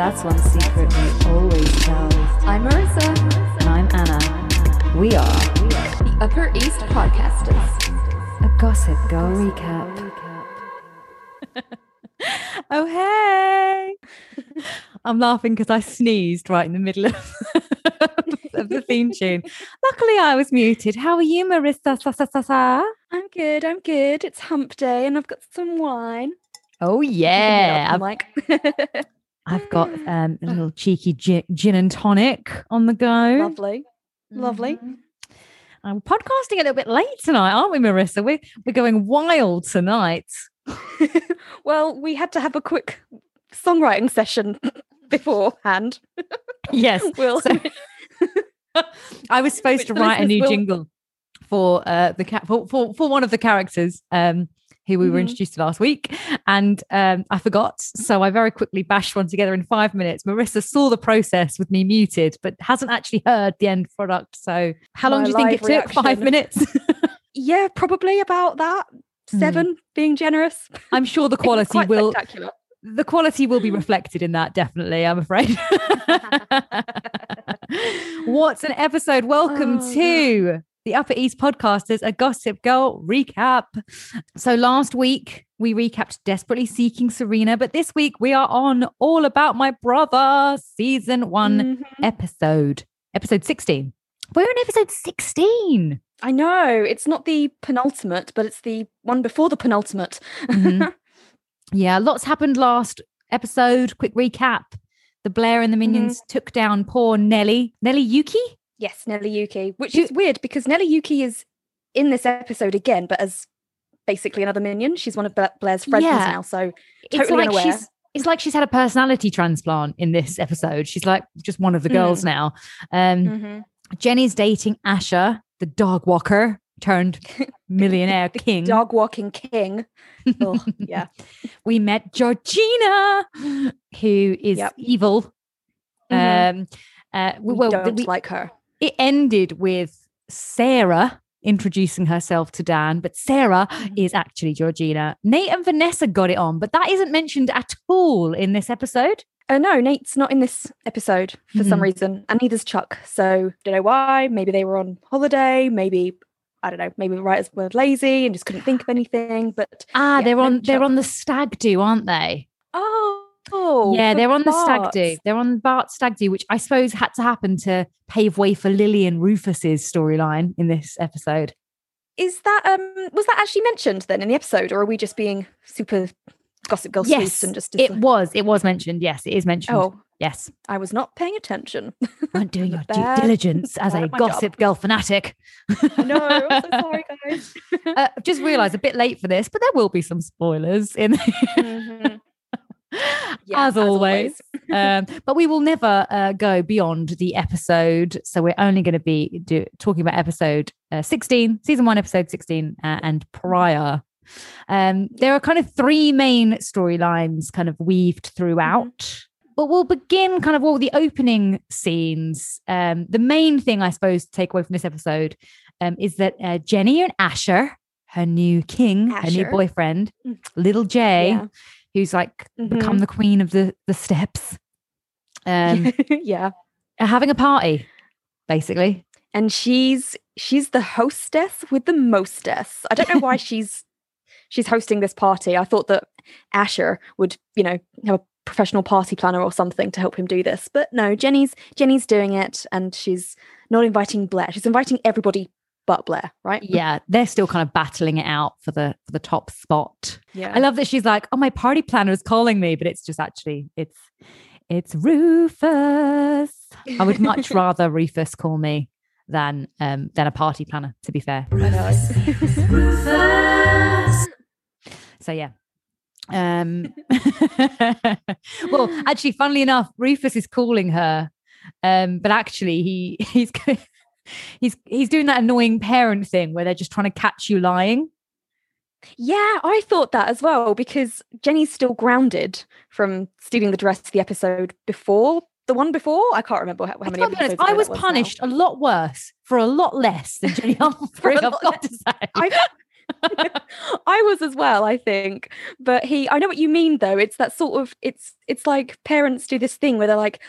That's one secret we always tell. I'm Marissa. And I'm Anna. We are The Upper East Podcasters. a Gossip Girl recap. oh, hey. I'm laughing because I sneezed right in the middle of, of the theme tune. Luckily, I was muted. How are you, Marissa? Sa, sa, sa, sa? I'm good. I'm good. It's hump day and I've got some wine. Oh, yeah. I'm like I've got um, a little cheeky gin, gin and tonic on the go. lovely. Lovely. Mhm. I'm podcasting a little bit late tonight, aren't we, Marissa? We're, we're going wild tonight. well, we had to have a quick songwriting session beforehand. Yes. We'll So- I was supposed to write a new will- jingle for uh, the cat for, for for one of the characters um who we were Mhm. introduced to last week, and um, I forgot. So I very quickly bashed one together in five minutes. Marissa saw the process with me muted, but hasn't actually heard the end product. So how long My do you think it live took? Five minutes. yeah, probably about that. Seven, being generous. I'm sure the quality will the quality will be reflected in that definitely i'm afraid what's an episode welcome Oh, to the upper east podcasters a gossip girl recap so last week we recapped desperately seeking serena but this week we are on all about my brother season one Mhm. episode episode 16 we're in episode 16 I know it's not the penultimate, but it's the one before the penultimate. Mhm. Yeah, lots happened last episode. Quick recap. The Blair and the minions took down poor Nelly. Nelly Yuki? Yes, Nelly Yuki, which is weird because Nelly Yuki is in this episode again, but as basically another minion. She's one of Blair's friends Yeah. now, so It's like unaware. she's it's like she's had a personality transplant in this episode. She's like just one of the girls now. Um mhm. Jenny's dating Asher, the dog walker turned millionaire king. dog walking king. Oh, yeah, we met Georgina, who is Yep. evil. Mhm. Um uh we well don't we- like her. It ended with Sarah introducing herself to Dan, but Sarah Mhm. is actually Georgina. Nate and Vanessa got it on, but that isn't mentioned at all in this episode. Uh, no, Nate's not in this episode for some Mhm. reason, and neither's Chuck. So don't know why. Maybe they were on holiday. Maybe I don't know. Maybe the writers were lazy and just couldn't think of anything. But Ah, Yeah, they're on they're Chuck. on the stag do, aren't they? oh, oh yeah, they're on the stag do. They're on Bart stag do, which I suppose had to happen to pave way for Lily and Rufus's storyline in this episode. Is that um was that actually mentioned then in the episode, or are we just being super Gossip Girl Yes, and just It was. It was mentioned. Yes, it is mentioned. oh yes. I was not paying attention. I'm doing your due diligence as a my job. gossip girl fanatic. no, I'm so sorry, guys. uh, just realised a bit late for this, but there will be some spoilers in Mhm. Yeah, as always. um, but we will never uh, go beyond the episode, so we're only going to be do, talking about episode uh, sixteen, season one, episode sixteen, uh, and prior. Um, there are kind of three main storylines kind of weaved throughout. But we'll begin kind of all the opening scenes. Um, the main thing, I suppose, to take away from this episode um, is that uh, Jenny and Asher, her new king, her new boyfriend, Mm. little J, Yeah. Who's like Mhm. become the queen of the the steps, um, yeah. having a party, basically. and she's she's the hostess with the mostess. I don't know why she's she's hosting this party. I thought that Asher would, you know, have a professional party planner or something to help him do this. But no, Jenny's Jenny's doing it and she's not inviting Blair. She's inviting everybody but Blair, right? Yeah, they're still kind of battling it out for the for the top spot. Yeah. I love that she's like, "Oh, my party planner is calling me," but it's just actually it's it's Rufus. I would much rather Rufus call me than um than a party planner. To be fair, I know. so yeah. Um, well, actually, funnily enough, Rufus is calling her, um, but actually, he he's go- he's he's doing that annoying parent thing where they're just trying to catch you lying. Yeah, I thought that as well because Jenny's still grounded from stealing the dress to the episode before the one before. I can't remember how, how many honest, I ago was that now. punished a lot worse for a lot less than Jenny Humphrey. I've got to say. I I was as well, I think. But he I know what you mean though. It's that sort of it's it's like parents do this thing where they're like,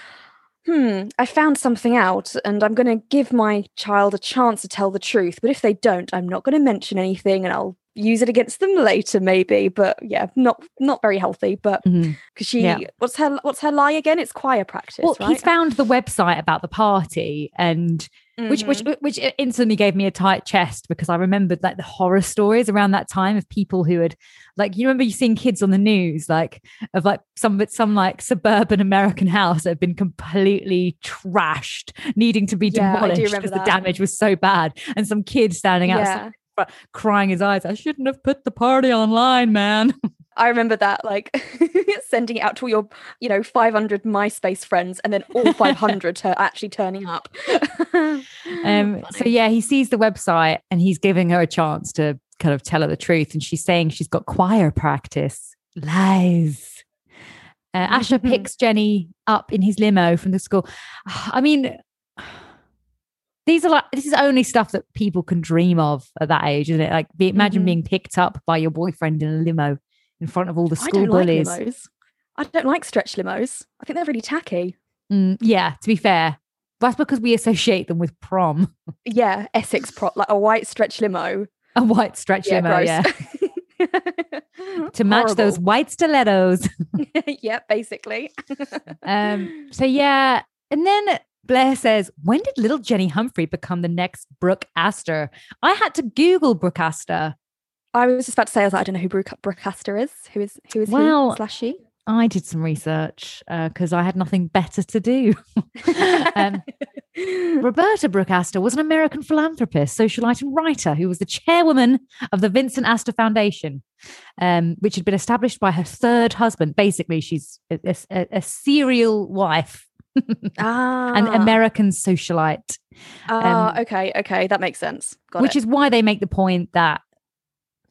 hmm, I found something out and I'm gonna give my child a chance to tell the truth. But if they don't, I'm not gonna mention anything and I'll use it against them later maybe but yeah not not very healthy but because Mhm. she Yeah. what's her what's her lie again it's choir practice Well, right he's found the website about the party and which which Mhm. which instantly gave me a tight chest because I remembered like the horror stories around that time of people who had like you remember you seeing kids on the news like of like some some like suburban American house that had been completely trashed, needing to be Yeah, demolished because the damage was so bad, and some kid standing outside yeah crying his eyes. I shouldn't have put the party online, man. I remember that, like sending it out to all your, you know, 500 MySpace friends, and then all 500 are actually turning up. Um, so yeah, he sees the website and he's giving her a chance to kind of tell her the truth. And she's saying she's got choir practice. Lies. Uh, Asher picks Jenny up in his limo from the school. I mean, these are like this is only stuff that people can dream of at that age, isn't it? Like, be, imagine Mhm. being picked up by your boyfriend in a limo in front of all the I school don't like bullies. limos. I don't like stretch limos. I think they're really tacky. Mm, yeah, to be fair, that's because we associate them with prom. Yeah, Essex prop, like a white stretch limo. A white stretch Yeah, limo, gross. yeah. to match those white stilettos. yeah, basically. Um, so yeah, and then Blair says, "When did little Jenny Humphrey become the next Brooke Astor?" I had to Google Brooke Astor. I was just about to say, I was like, I don't know who Brooke, Astor is. Who is who is Well, he slash she? I did some research because I had nothing better to do. um, Roberta Brooke Astor was an American philanthropist, socialite, and writer who was the chairwoman of the Vincent Astor Foundation, um, which had been established by her third husband. Basically, she's a, a- a serial wife ah, an American socialite, Ah, um, okay, okay, that makes sense. Got which it. is why they make the point that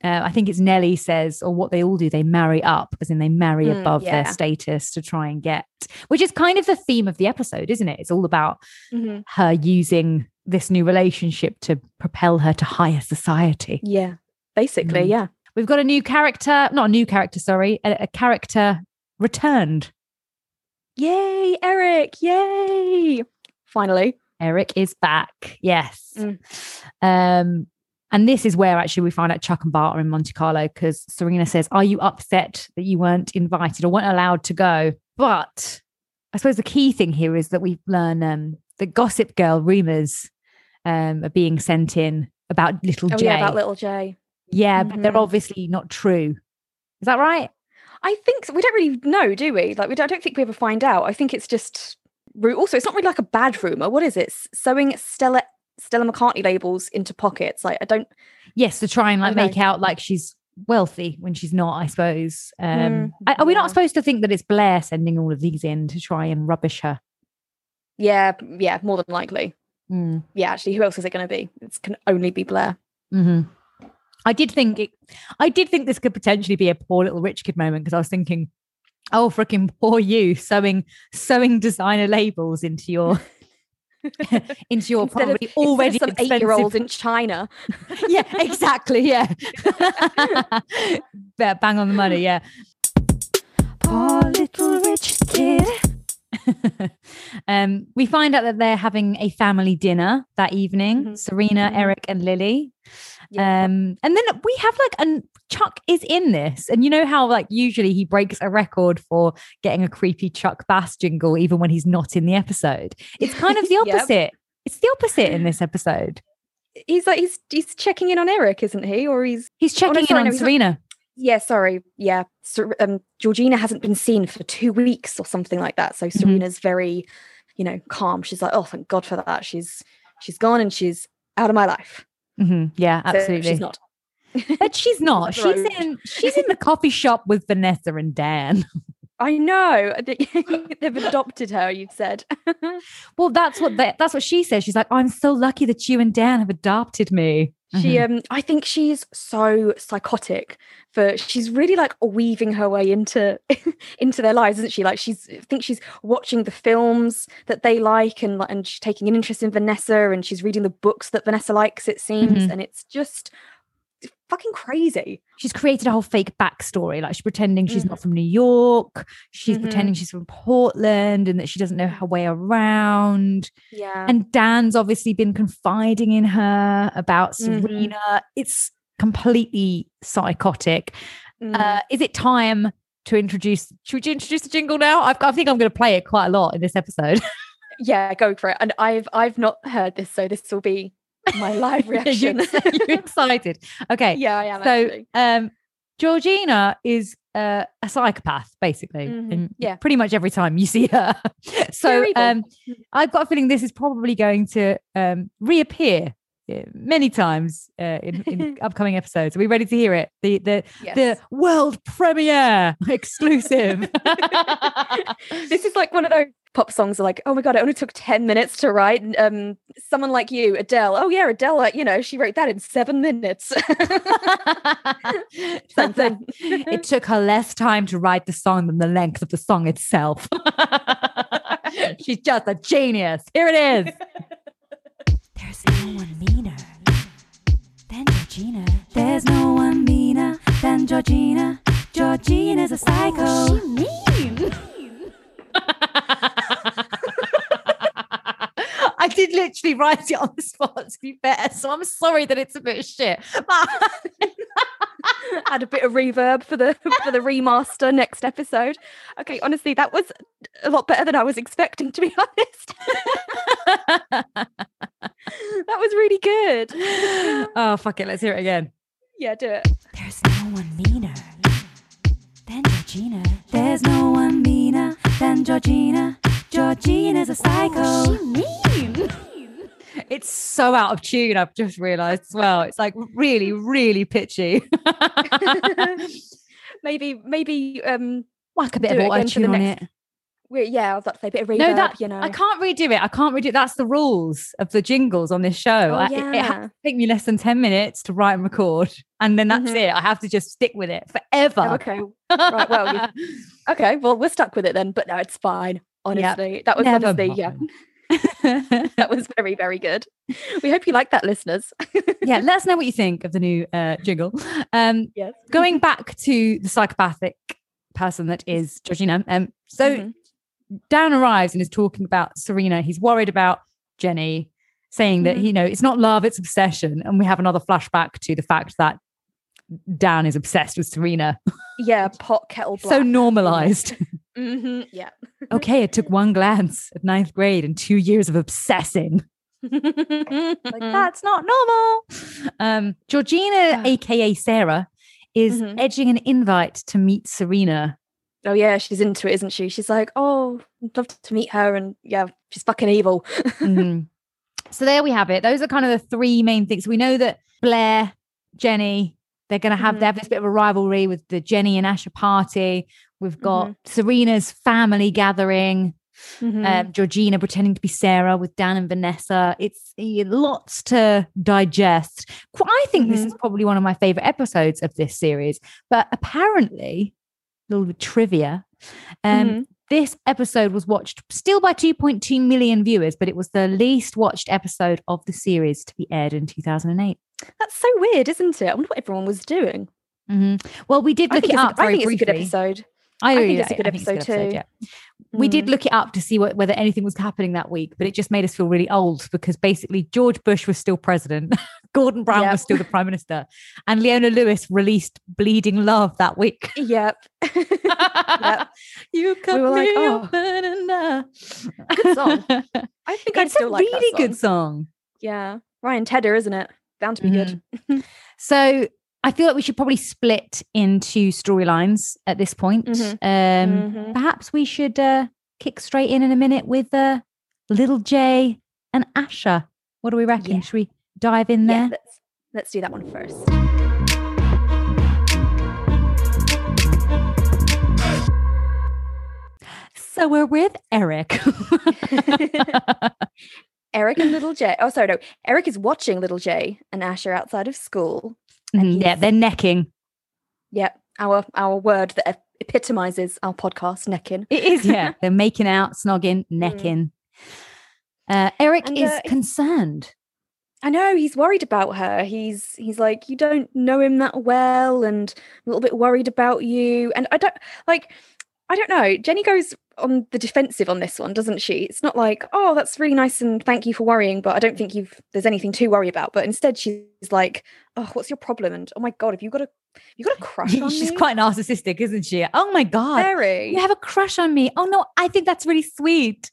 uh, I think it's Nellie says, or what they all do, they marry up, as in they marry Mm, above yeah. their status to try and get, which is kind of the theme of the episode, isn't it? It's all about Mhm. her using this new relationship to propel her to higher society. Yeah, basically, Mm. yeah. We've got a new character, not a new character, sorry, a, a character returned. Yay, Eric! Yay! Finally. Eric is back. Yes. Mm. Um, and this is where actually we find out Chuck and Bart are in Monte Carlo because Serena says, Are you upset that you weren't invited or weren't allowed to go? But I suppose the key thing here is that we learn um, the Gossip Girl rumors um, are being sent in about little Oh J. yeah, about little J. Yeah, but they're Mhm. obviously not true. Is that right? I think so. we don't really know, do we? Like, we don't, I don't think we ever find out. I think it's just also it's not really like a bad rumor. What is it? Sewing Stella Stella McCartney labels into pockets. Like, I don't. Yes, to try and like make out like she's wealthy when she's not, I suppose. Um, Mm, I- are we not supposed to think that it's Blair sending all of these in to try and rubbish her? Yeah, yeah, more than likely. Mm. Yeah, actually, who else is it going to be? It can only be Blair. Mm-hmm. I did think it. I did think this could potentially be a poor little rich kid moment because I was thinking, oh, freaking poor you sewing sewing designer labels into your into your Instead probably of already some eight-year-old in China. yeah, exactly. Yeah, Yeah, bang on the money. Yeah. Poor little rich kid. um, we find out that they're having a family dinner that evening. Mhm. Serena, Mhm. Eric, and Lily. Yeah. Um, and then we have like, and Chuck is in this, and you know how like usually he breaks a record for getting a creepy Chuck Bass jingle even when he's not in the episode. It's kind of the Yep. opposite. It's the opposite in this episode. he's like he's he's checking in on Eric, isn't he? Or he's He's Oh, no, checking sorry, in no, on not- Serena. Yeah, sorry, yeah. Um, Georgina hasn't been seen for two weeks or something like that. So Serena's very, you know, calm. She's like, oh, thank God for that. She's she's gone and she's out of my life. Mhm. Yeah, So absolutely. she's not. But she's not. She's in. She's in the coffee shop with Vanessa and Dan. I know. They've adopted her. You've said. Well, that's what they, that's what she says. She's like, I'm so lucky that you and Dan have adopted me. She, Mhm. um, I think she's so psychotic. For she's really like weaving her way into into their lives, isn't she? Like she's, I think she's watching the films that they like, and and she's taking an interest in Vanessa, and she's reading the books that Vanessa likes. It seems, Mhm. and it's just fucking crazy. she's created a whole fake backstory. Like she's pretending she's not from New York. She's Mhm. pretending she's from Portland and that she doesn't know her way around. Yeah. And Dan's obviously been confiding in her about Mhm. Serena. It's completely psychotic. Mm. Uh, is it time to introduce? Should we introduce the jingle now? I've, I think I'm going to play it quite a lot in this episode. yeah, go for it. And I've I've not heard this, so this will be my live You're reaction. You're excited. Okay. yeah, I am so um Georgina is uh, a psychopath, basically. Mhm. in Yeah. Pretty much every time you see her. so um I've got a feeling this is probably going to um reappear many times uh, in, in upcoming episodes. Are we ready to hear it? The the Yes. the world premiere exclusive. this is like one of those pop songs are like, oh my god, it only took 10 minutes to write. Um, someone like you, Adele. Oh yeah, Adele, you know, she wrote that in seven minutes. Same thing. it took her less time to write the song than the length of the song itself. She's just a genius. Here it is. There's no one meaner than Georgina. There's no one meaner than Georgina. Georgina's a psycho. She mean. I did literally write it on the spot to be fair, so I'm sorry that it's a bit shit. Add a bit of reverb for the for the remaster next episode. Okay, honestly, that was a lot better than I was expecting, to be honest. that was really good. oh fuck it, let's hear it again. Yeah, do it. There's no one meaner than Georgina. There's no one meaner than Georgina. Georgina's a psycho. She mean. It's so out of tune. I've just realised as well. It's like really, really pitchy. Maybe, maybe um Whack a bit of auto again for the tune on next- it. we yeah, I was about to say a bit of reverb, No, that you know. I can't redo it. I can't redo it. That's the rules of the jingles on this show. Oh, I, it- it, has yeah. to take me less than 10 minutes to write and record. And then that's Mhm. it. I have to just stick with it forever. Oh, okay. Right, well, Okay, well, we're stuck with it then, but no, it's fine. Honestly, that was Never honestly, yeah. that was very, very good. We hope you like that, listeners. yeah, let us know what you think of the new uh, jingle. Um, Yes. going back to the psychopathic person that is Georgina. Um, so Mhm. Dan arrives and is talking about Serena. He's worried about Jenny, saying that Mhm. you know it's not love, it's obsession. And we have another flashback to the fact that Dan is obsessed with Serena. yeah, pot kettle black. so normalized. hmm yeah. Okay, it took one glance at ninth grade and two years of obsessing. Like that's not normal. Um, Georgina, aka Sarah, is Mhm. edging an invite to meet Serena. Oh yeah, she's into it, isn't she? She's like, oh, I'd love to meet her, and yeah, she's fucking evil. Mhm. So there we have it. Those are kind of the three main things. We know that Blair, Jenny, they're going to have they have this bit of a rivalry with the Jenny and Asher party. We've got Serena's family gathering. Mhm. um, Georgina pretending to be Sarah with Dan and Vanessa. It's eh, lots to digest. I think this Mhm. is probably one of my favorite episodes of this series. But apparently, a little bit trivia. Um, Mhm. This episode was watched still by 2.2 million viewers, but it was the least watched episode of the series to be aired in 2008. That's so weird, isn't it? I wonder what everyone was doing. Mhm. Well, we did look it up a, I think it's a briefly. good episode. I, I think it's a like- good think it's episode too. yeah. We did Mm. look it up to see what, whether anything was happening that week, but it just made us feel really old because basically George Bush was still president, Gordon Brown Yep. was still the prime minister, and Leona Lewis released "Bleeding Love" that week. Yep. yep. You cut were like, me "Oh." open enough. Good song. I think it's still a like really that good song. song. Yeah, Ryan Tedder, isn't it? Bound to be good. So I feel like we should probably split into storylines at this point. Mhm. Um, Mhm. Perhaps we should uh, kick straight in in a minute with uh, Little J and Asher. What do we reckon? Yeah. Should we dive in there? Yeah, let's let's do that one first. So we're with Eric. Eric and Little J. Oh, sorry, no. Eric is watching Little J and Asher outside of school. Mhm, yeah, they're necking. Yep, our our word that epitomizes our podcast, necking. It is, yeah. they're making out, snogging, necking. Uh, Eric And, is uh, concerned. I know he's worried about her. He's he's like, you don't know him that well, and a little bit worried about you. And I don't like, I don't know. Jenny goes on the defensive on this one, doesn't she? It's not like, oh, that's really nice and thank you for worrying, but I don't think you've there's anything to worry about. But instead, she's like, oh, what's your problem? And oh my god, have you got a you got a crush on She's me? quite narcissistic, isn't she? Oh my god. very. You have a crush on me. Oh no, I think that's really sweet.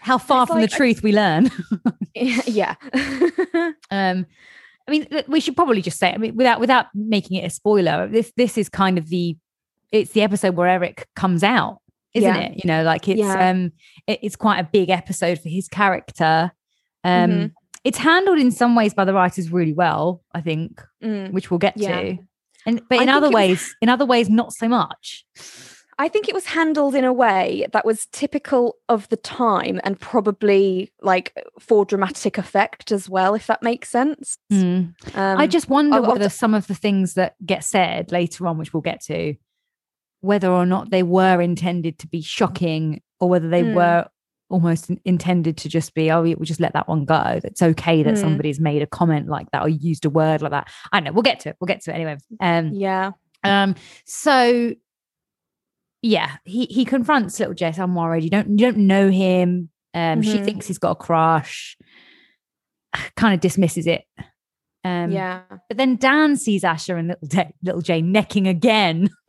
How far It's from like the truth we learn. yeah. Um, I mean, we should probably just say. I mean, without without making it a spoiler, this this is kind of the it's the episode where Eric comes out, isn't Yeah. it? You know, like it's Yeah. um, it- it's quite a big episode for his character. Um, Mhm. it's handled in some ways by the writers really well, I think, Mm. which we'll get Yeah. to. And but in think other it was- ways, in other ways, not so much. I think it was handled in a way that was typical of the time and probably like for dramatic effect as well, if that makes sense. Mm. Um, I just wonder I whether some of the things that get said later on, which we'll get to, whether or not they were intended to be shocking or whether they Mm. were almost intended to just be, oh, we- we'll just let that one go. It's okay that Mm. somebody's made a comment like that or used a word like that. I don't know. We'll get to it. We'll get to it anyway. Um, yeah. um, so yeah, he he confronts little Jess. I'm worried. You don't you don't know him. Um, she Mhm. thinks he's got a crush. Kind of dismisses it. Um, yeah. but then Dan sees Asher and little J, little J necking again.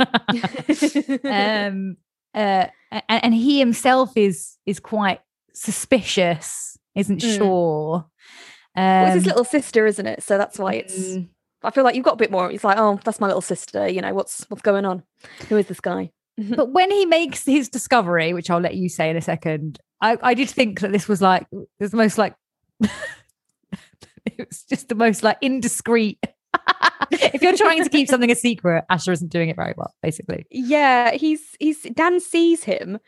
um, uh, and, he himself is is quite suspicious, isn't Mm. sure. Um, Well, it's his little sister, isn't it? So that's why it's. mm, I feel like you've got a bit more. It's like, oh, that's my little sister. You know what's what's going on? Who is this guy? but when he makes his discovery, which I'll let you say in a second, I, I did think that this was like it was the most like it was just the most like indiscreet. if you're trying to keep something a secret, Asher isn't doing it very well, basically. Yeah, he's he's Dan sees him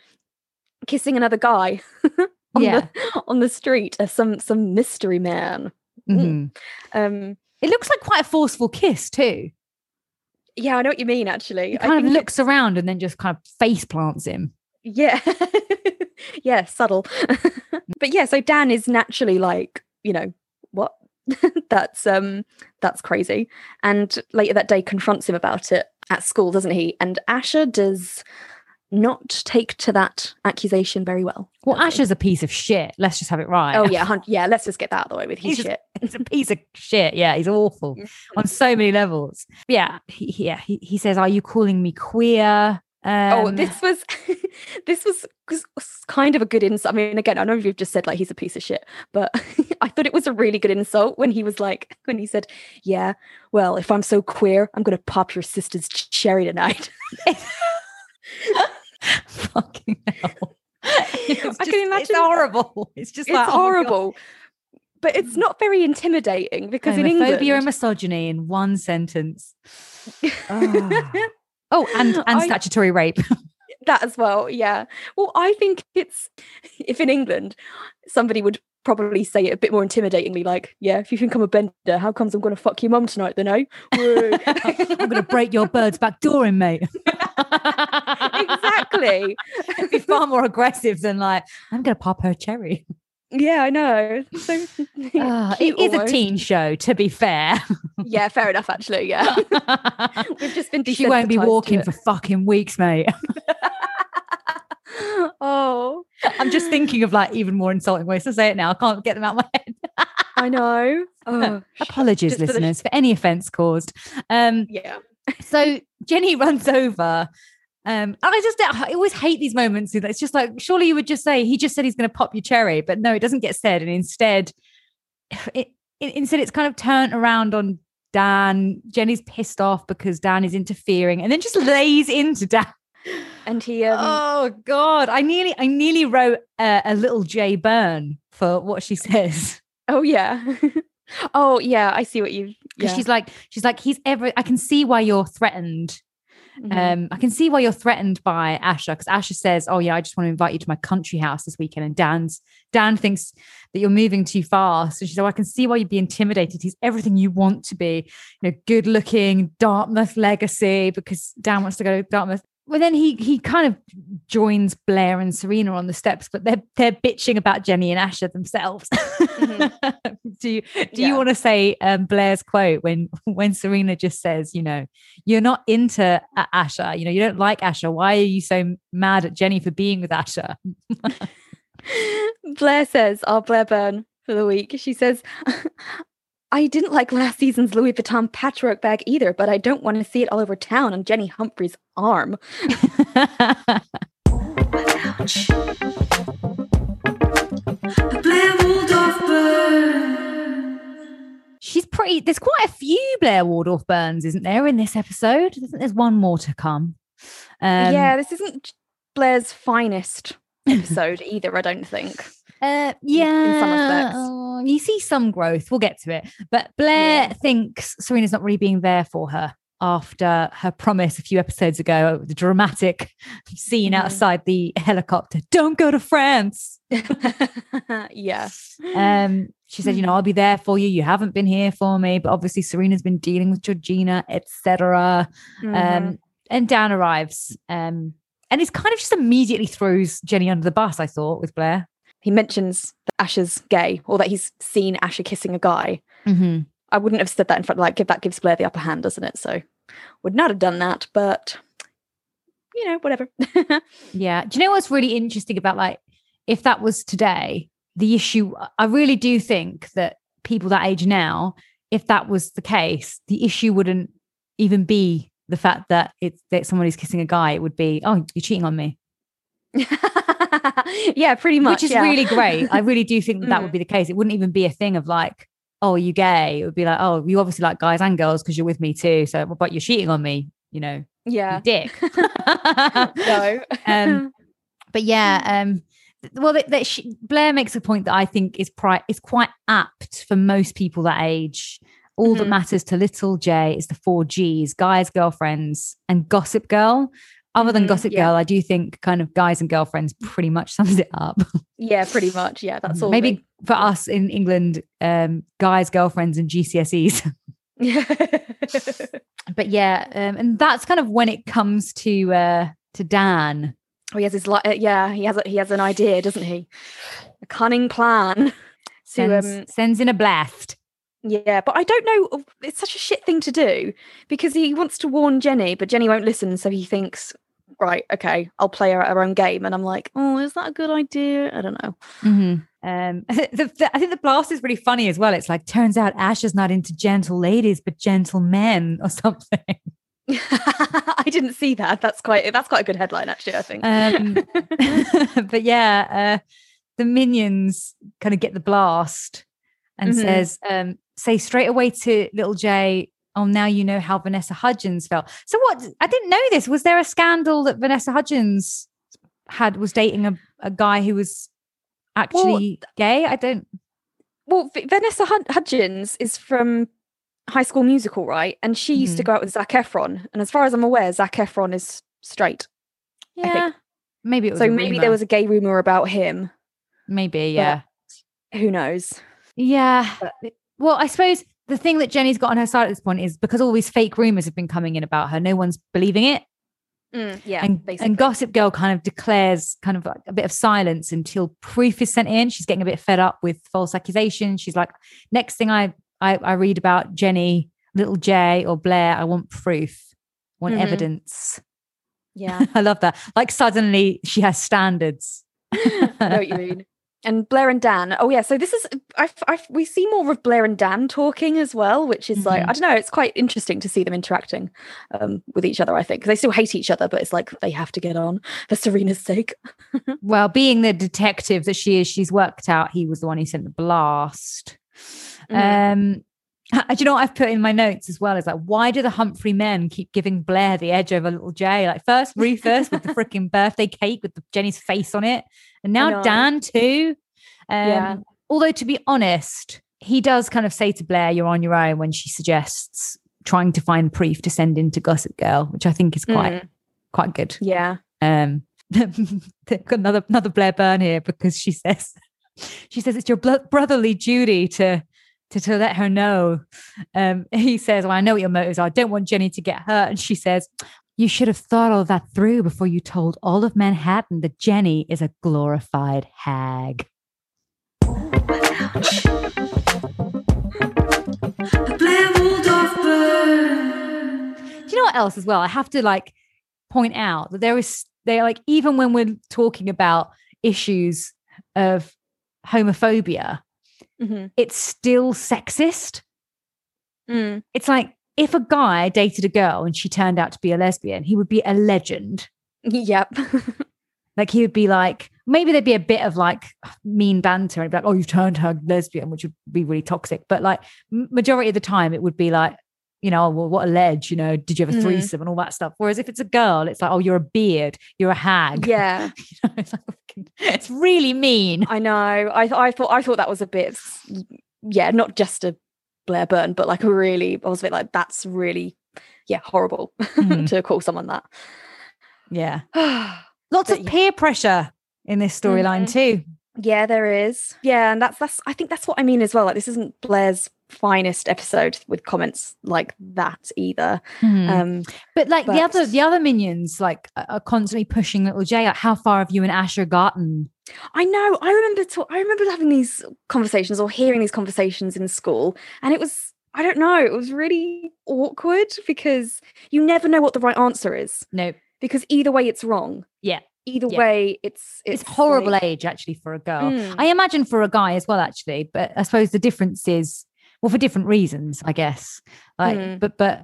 kissing another guy on Yeah. the on the street as some some mystery man. Mhm. Um, It looks like quite a forceful kiss too. yeah, I know what you mean. Actually, He I kind of looks around and then just kind of face plants him. Yeah. yeah, subtle. but yeah, so Dan is naturally like, you know, what? that's um that's crazy. And later that day confronts him about it at school, doesn't he? And Asher does not take to that accusation very well. Well? Asher's a piece of shit. Let's just have it right. Oh yeah, yeah, let's just get that out of the way with his He's shit. he's a piece of shit. Yeah, he's awful on so many levels. Yeah, he- yeah. He, he says, "Are you calling me queer?" Um, oh, this was this was was kind of a good insult. I mean, again, I know you've just said like he's a piece of shit, but I thought it was a really good insult when he was like when he said, "Yeah, well, if I'm so queer, I'm gonna pop your sister's cherry tonight." fucking hell. It's I can just- It's imagine- horrible. It's just it's like oh horrible, but it's not very intimidating because in Homophobia England, and misogyny in one sentence. Ah. Oh, and and I- statutory rape. that as well. Yeah. Well, I think it's if in England somebody would probably say it a bit more intimidatingly, like, "Yeah, if you think I'm a bender, how comes I'm to fuck your mum tonight?" Then, eh? I'm gonna break your bird's back door in, mate. exactly. It'd be far more aggressive than like, I'm gonna pop her cherry. Yeah, I know. So cute it is a teen show, to be fair. Yeah, fair enough. Actually, yeah. We've just been. she won't be walking for fucking weeks, mate. oh, I'm just thinking of like even more insulting ways to say it now. I can't get them out of my head. I know. Oh, Apologies, for the listeners, for any offense caused. Um, yeah. so Jenny runs over. Um, and I just I always hate these moments. It's just like surely you would just say he just said he's going to pop your cherry, but no, it doesn't get said, and instead, it, it instead it's kind of turned around on Dan. Jenny's pissed off because Dan is interfering, and then just lays into Dan. And he. Um, oh God, I nearly I nearly wrote a, a little J burn for what she says. oh yeah. oh yeah. I see what you. Yeah. she's like, she's like, he's ever. I can see why you're threatened. Mhm. Um, I can see why you're threatened by Asher because Asher says, "Oh yeah, I just want to invite you to my country house this weekend." And Dan's Dan thinks that you're moving too fast, and she said, oh, "I can see why you'd be intimidated. He's everything you want to be, you know, good looking, Dartmouth legacy." Because Dan wants to go to Dartmouth. Well, then he he kind of joins Blair and Serena on the steps, but they're they're bitching about Jenny and Asher themselves. do you do you want to say um, Blair's quote when when Serena just says, you know, you're not into A- Asher, you know, you don't like Asher. Why are you so mad at Jenny for being with Asher? Blair says, our Blair burn for the week, she says, I didn't like last season's Louis Vuitton patchwork bag either, but I don't want to see it all over town on Jenny Humphrey's arm. Ouch. Blair Waldorf burn. She's pretty. There's quite a few Blair Waldorf burns, isn't there, in this episode? I think there's one more to come. Um, yeah, this isn't Blair's finest episode either, I don't think. Uh, in some respects. yeah, uh, you see some growth. We'll get to it. But Blair Yeah. thinks Serena's not really being there for her after her promise a few episodes ago, the dramatic scene Mhm. outside the helicopter. Don't go to France. yeah. Um, she said, you Hmm. know, I'll be there for you. You haven't been here for me, but obviously Serena's been dealing with Georgina, etc. Mhm. Um, and Dan arrives. Um, and it's kind of just immediately throws Jenny under the bus, I thought, with Blair. He mentions that Asher's gay or that he's seen Asher kissing a guy. Mm-hmm. I wouldn't have said that in front, like, give that gives Blair the upper hand, doesn't it? So, would not have done that, but you know, whatever. Yeah. Do you know what's really interesting about like if that was today, the issue I really do think that people that age now, if that was the case, the issue wouldn't even be the fact that it's that someone is kissing a guy. It would be, oh, you're cheating on me. yeah, pretty much. Which is yeah. really great. I really do think that, that would Mm. be the case. It wouldn't even be a thing of like, oh, are you gay? It would be like, oh, you obviously like guys and girls because you're with me too. So but you're cheating on me, you know, you yeah. dick. no. Um, but yeah, um, well, that, that she, Blair makes a point that I think is pri- is quite apt for most people that age. All that Mhm. matters to little J is the four G's: guys, girlfriends, and Gossip Girl. Other than Mhm, Gossip yeah. Girl, I do think kind of guys and girlfriends pretty much sums it up. yeah, pretty much. Yeah, that's all. Maybe for us in England, um, guys, girlfriends, and GCSEs. Yeah. but yeah, um, and that's kind of when it comes to uh, to Dan. oh, he has his li- uh, yeah, he has a, he has an idea, doesn't he? A cunning plan to Sends, um sends in a blast. Yeah, but I don't know. It's such a shit thing to do because he wants to warn Jenny, but Jenny won't listen. So he thinks, right, okay, I'll play her at her own game, and I'm like, oh, is that a good idea? I don't know. Mhm. Um, the, the- I think the blast is really funny as well. It's like, turns out Ash is not into gentle ladies, but gentle men or something. I didn't see that. That's quite that's quite a good headline, actually. I think. Um, but yeah, uh, the minions kind of get the blast and Mhm. says, um, say straight away to little J, oh, now you know how Vanessa Hudgens felt. So what? I didn't know this. Was there a scandal that Vanessa Hudgens had was dating a, a guy who was actually gay? I don't. well, V- Vanessa Hud- Hudgens is from High School Musical, right? And she used to Mhm. go out with Zac Efron, and as far as I'm aware, Zac Efron is straight. I think. Yeah. Maybe it was So a maybe there was a gay rumor about him. maybe yeah. Who knows? Yeah. But- Well, I suppose the thing that Jenny's got on her side at this point is because all these fake rumors have been coming in about her, no one's believing it. yeah, and, basically. and Gossip Girl kind of declares kind of like a bit of silence until proof is sent in. She's getting a bit fed up with false accusations. She's like, next thing I I, I read about Jenny, little J or Blair, I want proof, I want Mhm. evidence. yeah, I love that. Like suddenly she has standards. I know what you mean. And Blair and Dan. Oh yeah, so this is I, I we see more of Blair and Dan talking as well, which is like Mhm. I don't know. It's quite interesting to see them interacting um, with each other. I think they still hate each other, but it's like they have to get on for Serena's sake. Well, being the detective that she is, she's worked out he was the one who sent the blast. Mm. Um, do you know what I've put in my notes as well? Is like, why do the Humphrey men keep giving Blair the edge over little J? Like first Rufus with the freaking birthday cake with the Jenny's face on it, and now. Dan too. Um, Yeah. Although to be honest, he does kind of say to Blair, "You're on your own" when she suggests trying to find proof to send into Gossip Girl, which I think is quite Mm. quite good. Yeah. Um, got another another Blair Burn here because she says she says it's your brotherly duty to to to let her know. Um, he says, "Well, I know what your motives are. I don't want Jenny to get hurt." And she says, You should have thought all that through before you told all of Manhattan that Jenny is a glorified hag. Do you know what else as well? I have to like point out that there is they are like even when we're talking about issues of homophobia, Mhm. it's still sexist. Mm. It's like if a guy dated a girl and she turned out to be a lesbian, he would be a legend. Yep. Like he would be like, maybe there'd be a bit of like mean banter and be like, oh, you've turned her lesbian, which would be really toxic. But like majority of the time, it would be like, you know, oh, well, what a ledge, you know, did you have a Mhm. threesome and all that stuff. Whereas if it's a girl, it's like, oh, you're a beard, you're a hag. yeah. You know, like, it's really mean. I know. I I thought I thought that was a bit yeah, not just a Blair Burton, but like a really I was a bit like that's really yeah, horrible Mhm. to call someone that. Yeah. Lots But of yeah. peer pressure in this storyline Mhm. too. yeah, there is. Yeah, and that's that's I think that's what I mean as well. Like this isn't Blair's finest episode with comments like that either. Mhm. Um But like the other the other minions like are- constantly pushing little J. Like, how far have you and Asher gotten? I know. I remember. To, I remember having these conversations or hearing these conversations in school, and it was. I don't know. It was really awkward because you never know what the right answer is No, because either way it's wrong. Yeah. Either Yeah. way, it's it's, horrible like- age actually for a girl. Mm. I imagine for a guy as well, actually. But I suppose the difference is well for different reasons, I guess. Like, Mm. but but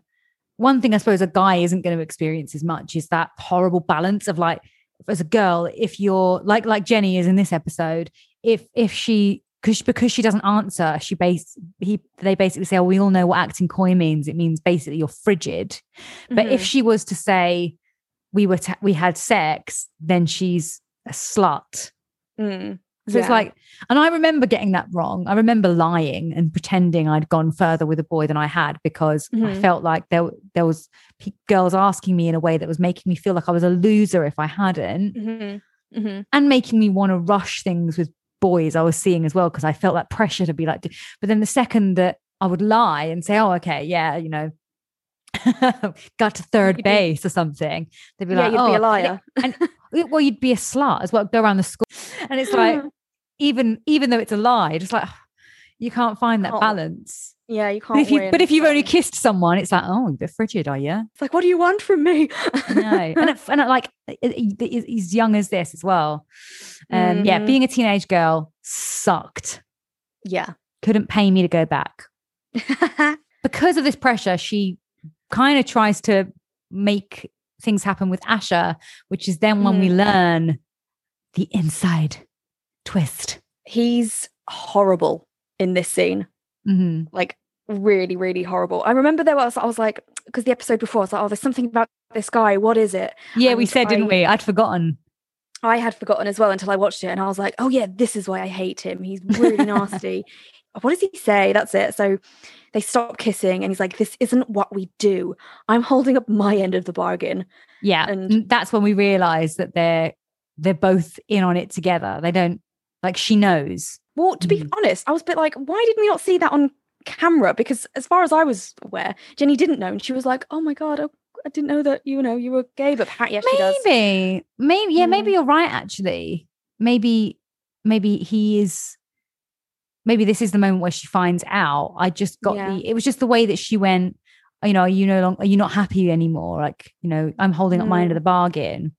one thing I suppose a guy isn't going to experience as much is that horrible balance of like as a girl, if you're like like Jenny is in this episode, if if she because because she doesn't answer, she base he they basically say, oh, we all know what acting coy means. It means basically you're frigid. But if Mhm. she was to say we were ta- we had sex, then she's a slut. Mm. So it's like, and I remember getting that wrong. I remember lying and pretending I'd gone further with a boy than I had because I Mhm. felt like there there was pe- girls asking me in a way that was making me feel like I was a loser if I hadn't, Mhm. Mhm. and making me want to rush things with boys I was seeing as well because I felt that pressure to be like. But then the second that I would lie and say, "Oh, okay, yeah, you know." got to 3rd You'd be- base or something. They'd be yeah, like, you'd "Oh, be a and liar. and well, you'd be a slut as well. Go around the school, and it's like even even though it's a lie, just like you can't find that Can't- balance. yeah, you can't. if you but if you've only kissed someone, it's like oh, you're a bit frigid, are you? it's like, what do you want from me? No, and it, and it, like he's young as this as well. Um, yeah, Mhm. being a teenage girl sucked. yeah. Couldn't pay me to go back because of this pressure. She kind of tries to make things happen with Asher, which is then when we Mm. learn the inside twist. He's horrible in this scene. Mhm. like really really horrible i remember there was i was like because the episode before i was like oh there's something about this guy what is it Yeah, we And said, didn't I- we? I'd forgotten. i had forgotten as well until i watched it and i was like oh yeah this is why i hate him he's really nasty what does he say that's it so they stop kissing and he's like this isn't what we do i'm holding up my end of the bargain Yeah, And- and that's when we realize that they're they're both in on it together. They don't like she knows. well to be Mm. honest i was a bit like why did we not see that on camera because as far as i was aware jenny didn't know and she was like oh my god i, I didn't know that you know you were gay but apparently yeah, she does maybe, maybe, yeah, maybe Mm. you're right. Actually, maybe, maybe he is. Maybe this is the moment where she finds out. I just got Yeah. the. It was just the way that she went. You know, are you no longer. Are you not happy anymore? Like, you know, I'm holding up my end of Mm. the bargain.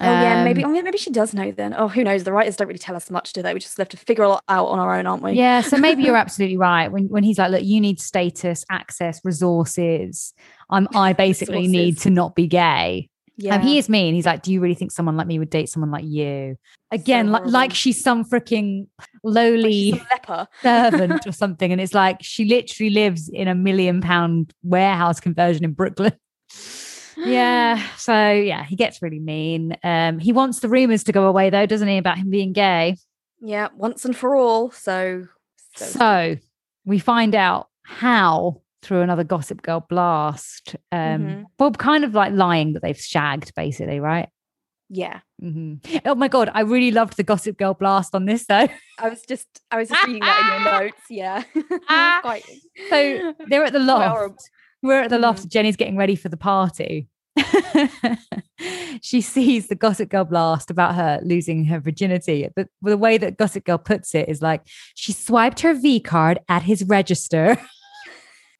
Oh yeah, maybe. Um, Oh yeah, maybe she does know then. Oh, who knows? The writers don't really tell us much, do they? We just have to figure it all out on our own, aren't we? Yeah, so maybe you're absolutely right. When when he's like, look, you need status, access, resources. I'm I basically need to not be gay. yeah. And he is mean. He's like, do you really think someone like me would date someone like you? Again, like like she's some freaking lowly a leper. servant or something. And it's like she literally lives in a million pound warehouse conversion in Brooklyn. Yeah. So yeah, he gets really mean. Um, he wants the rumors to go away though, doesn't he, about him being gay? Yeah, once and for all. So, so, So we find out how through another Gossip Girl blast. Um, Mhm. well, kind of like lying that they've shagged, basically, right? yeah. Mm-hmm. Oh my god, I really loved the Gossip Girl blast on this though. I was just, I was just reading that in your notes. Yeah. Ah. Quite. So they're at the loft. We're at the loft. Jenny's getting ready for the party. she sees the Gossip Girl blast about her losing her virginity. But the way that Gossip Girl puts it is like she swiped her V card at his register.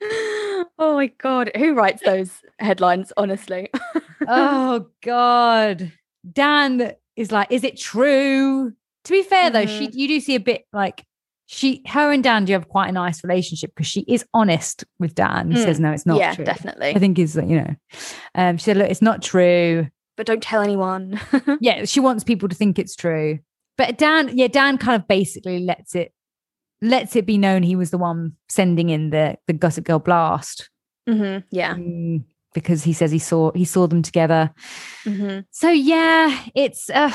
oh my god, who writes those headlines? Honestly, oh God. Dan is like, is it true? To be fair though, she mm-hmm. you do see a bit like she her and Dan do have quite a nice relationship because she is honest with Dan. Mm. Says no, it's not true. yeah, true. definitely. I think is you know, um, she said, look, it's not true. but don't tell anyone. yeah, she wants people to think it's true. But Dan, yeah, Dan kind of basically lets it lets it be known he was the one sending in the the Gossip Girl blast hmm Yeah. Mm, because he says he saw he saw them together. hmm So yeah, it's uh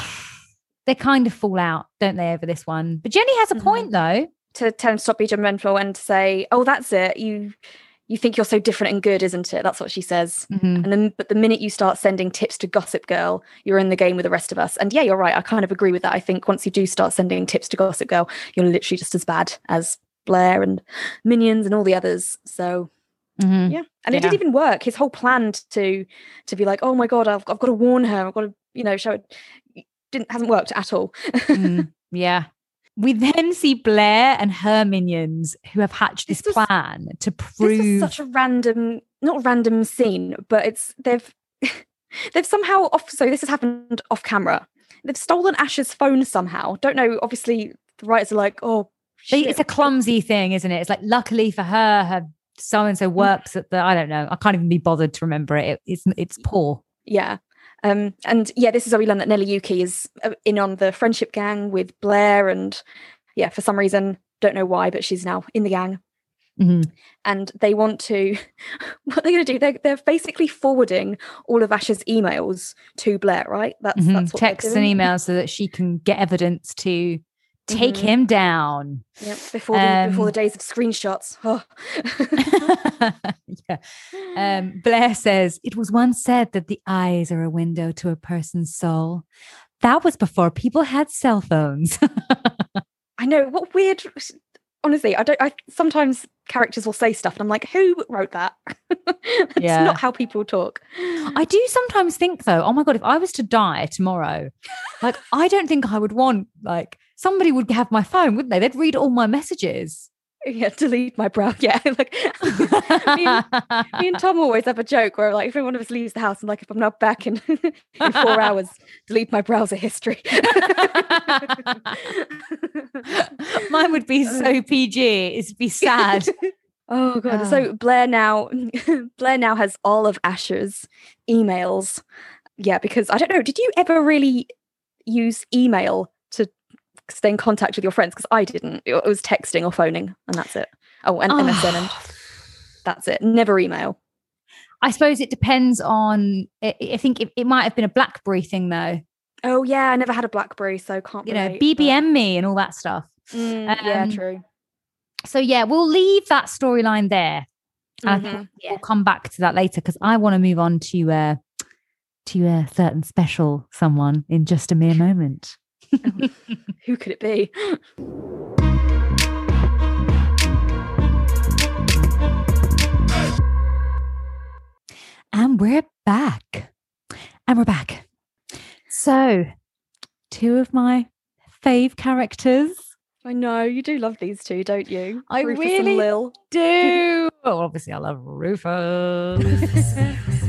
they kind of fall out, don't they, over this one? But Jenny has a Mhm. point though. To tell him to stop being judgmental and to say, "Oh, that's it. You, you think you're so different and good, isn't it?" That's what she says. Mhm. And then, but the minute you start sending tips to Gossip Girl, you're in the game with the rest of us. And yeah, you're right. I kind of agree with that. I think once you do start sending tips to Gossip Girl, you're literally just as bad as Blair and Minions and all the others. So Mhm. yeah, and it did Yeah. even work. His whole plan to to be like, oh my god, I've, I've got to warn her. I've got to, you know, show it. Didn't hasn't worked at all. Mm, yeah. We then see Blair and her minions who have hatched this, This was- plan to This prove. was such a random, not random scene, but it's they've they've somehow off. So this has happened off camera. They've stolen Ash's phone somehow. Don't know. Obviously, the writers are like, oh, shit. it's a clumsy thing, isn't it? It's like luckily for her, her so and so works at the. I don't know. I can't even be bothered to remember it. it it's it's poor. yeah. Um, and yeah, this is where we learn that Nelly Yuki is uh, in on the friendship gang with Blair, and yeah, for some reason, don't know why, but she's now in the gang. Mhm. and they want to what they're going to do they're, they're basically forwarding all of ash's emails to blair right that's Mhm. that's what Texts and emails so that she can get evidence to take Mhm. him down. Yep, before the before the Um, days of screenshots oh. yeah. Um, Blair says, It was once said that the eyes are a window to a person's soul. That was before people had cell phones. i know what weird honestly i don't i sometimes characters will say stuff and i'm like who wrote that that's Yeah. not how people talk I do sometimes think, though, oh my God, if I was to die tomorrow, like, I don't think I would want, like, somebody would have my phone, wouldn't they? They'd read all my messages. yeah delete my brow yeah like me and, me and tom always have a joke where like if one of us leaves the house and like if i'm not back in in four hours delete my browser history Mine would be so PG. It'd be sad. oh god. Ah. So Blair now Blair now has all of Asher's emails. Yeah, because I don't know, did you ever really use email to stay in contact with your friends? Because I didn't. It was texting or phoning, and that's it. Oh, and MSN and that's it. Never email. I suppose it depends on. I, I think it, it might have been a BlackBerry thing, though. Oh yeah, I never had a BlackBerry, so can't You know, relate, but- BBM me and all that stuff. Mm, yeah, Um, true. So yeah, we'll leave that storyline there. And I think Mhm, yeah. we'll come back to that later because I want to move on to uh, to a certain special someone in just a mere moment. Who could it be? And we're back. And we're back. So, two of my fave characters I know you do love these two, don't you? I Rufus really and Lil. do. Oh, obviously, I love Rufus.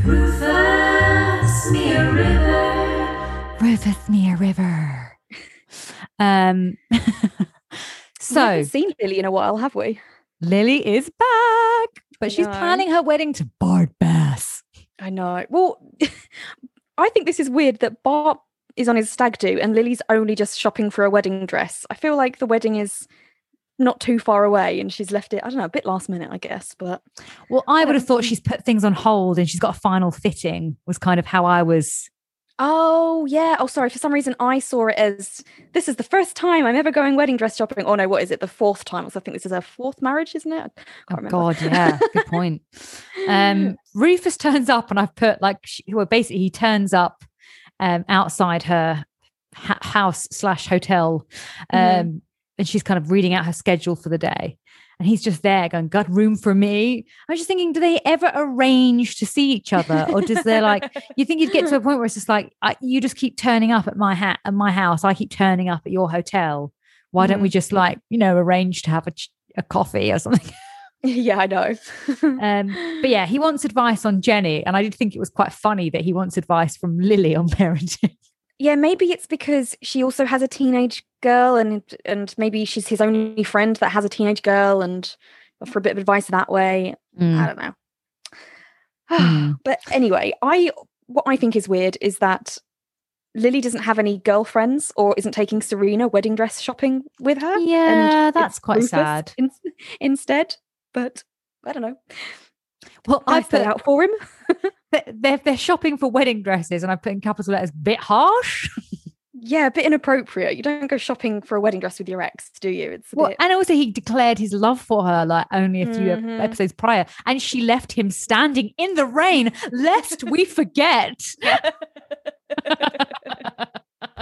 Rufus, me a river. Rufus Mia River. Um, we so haven't seen Lily in a while, have we? Lily is back, but she's planning her wedding to Bart Bass. I know. Well, I think this is weird that Bart is on his stag do and Lily's only just shopping for a wedding dress. I feel like the wedding is not too far away and she's left it, I don't know, a bit last minute, I guess. But Well, I would have thought Um, she's put things on hold and she's got a final fitting. Was kind of how I was. Oh, yeah. Oh, sorry. For some reason, I saw it as this is the first time I'm ever going wedding dress shopping. Oh, no, what is it? The fourth time. So I think this is her fourth marriage, isn't it? Oh remember. God, yeah, good point. Um, Rufus turns up, and I've put like, she, well, basically, he turns up um, outside her ha- house slash hotel, um, Mhm. and she's kind of reading out her schedule for the day. And he's just there going, "Got room for me?" I was just thinking, do they ever arrange to see each other, or does there like you think you'd get to a point where it's just like I, you just keep turning up at my hat at my house, I keep turning up at your hotel. Why don't we Mm-hmm. just like you know arrange to have a, a coffee or something? yeah, I know. Um, but yeah, he wants advice on Jenny, and I did think it was quite funny that he wants advice from Lily on parenting. Yeah, maybe it's because she also has a teenage girl, and and maybe she's his only friend that has a teenage girl, and for a bit of advice that way. I don't know. Hmm. but anyway, I what I think is weird is that Lily doesn't have any girlfriends or isn't taking Serena wedding dress shopping with her. Yeah, that's quite Rufus sad. in- instead, but I don't know. Well, I put out for him. th- they're they're shopping for wedding dresses, and I put in capital letters, bit harsh. Yeah, a bit inappropriate. You don't go shopping for a wedding dress with your ex, do you? It's a Well, bit. and also he declared his love for her like only a few ep- Mhm. episodes prior, and she left him standing in the rain, lest we forget.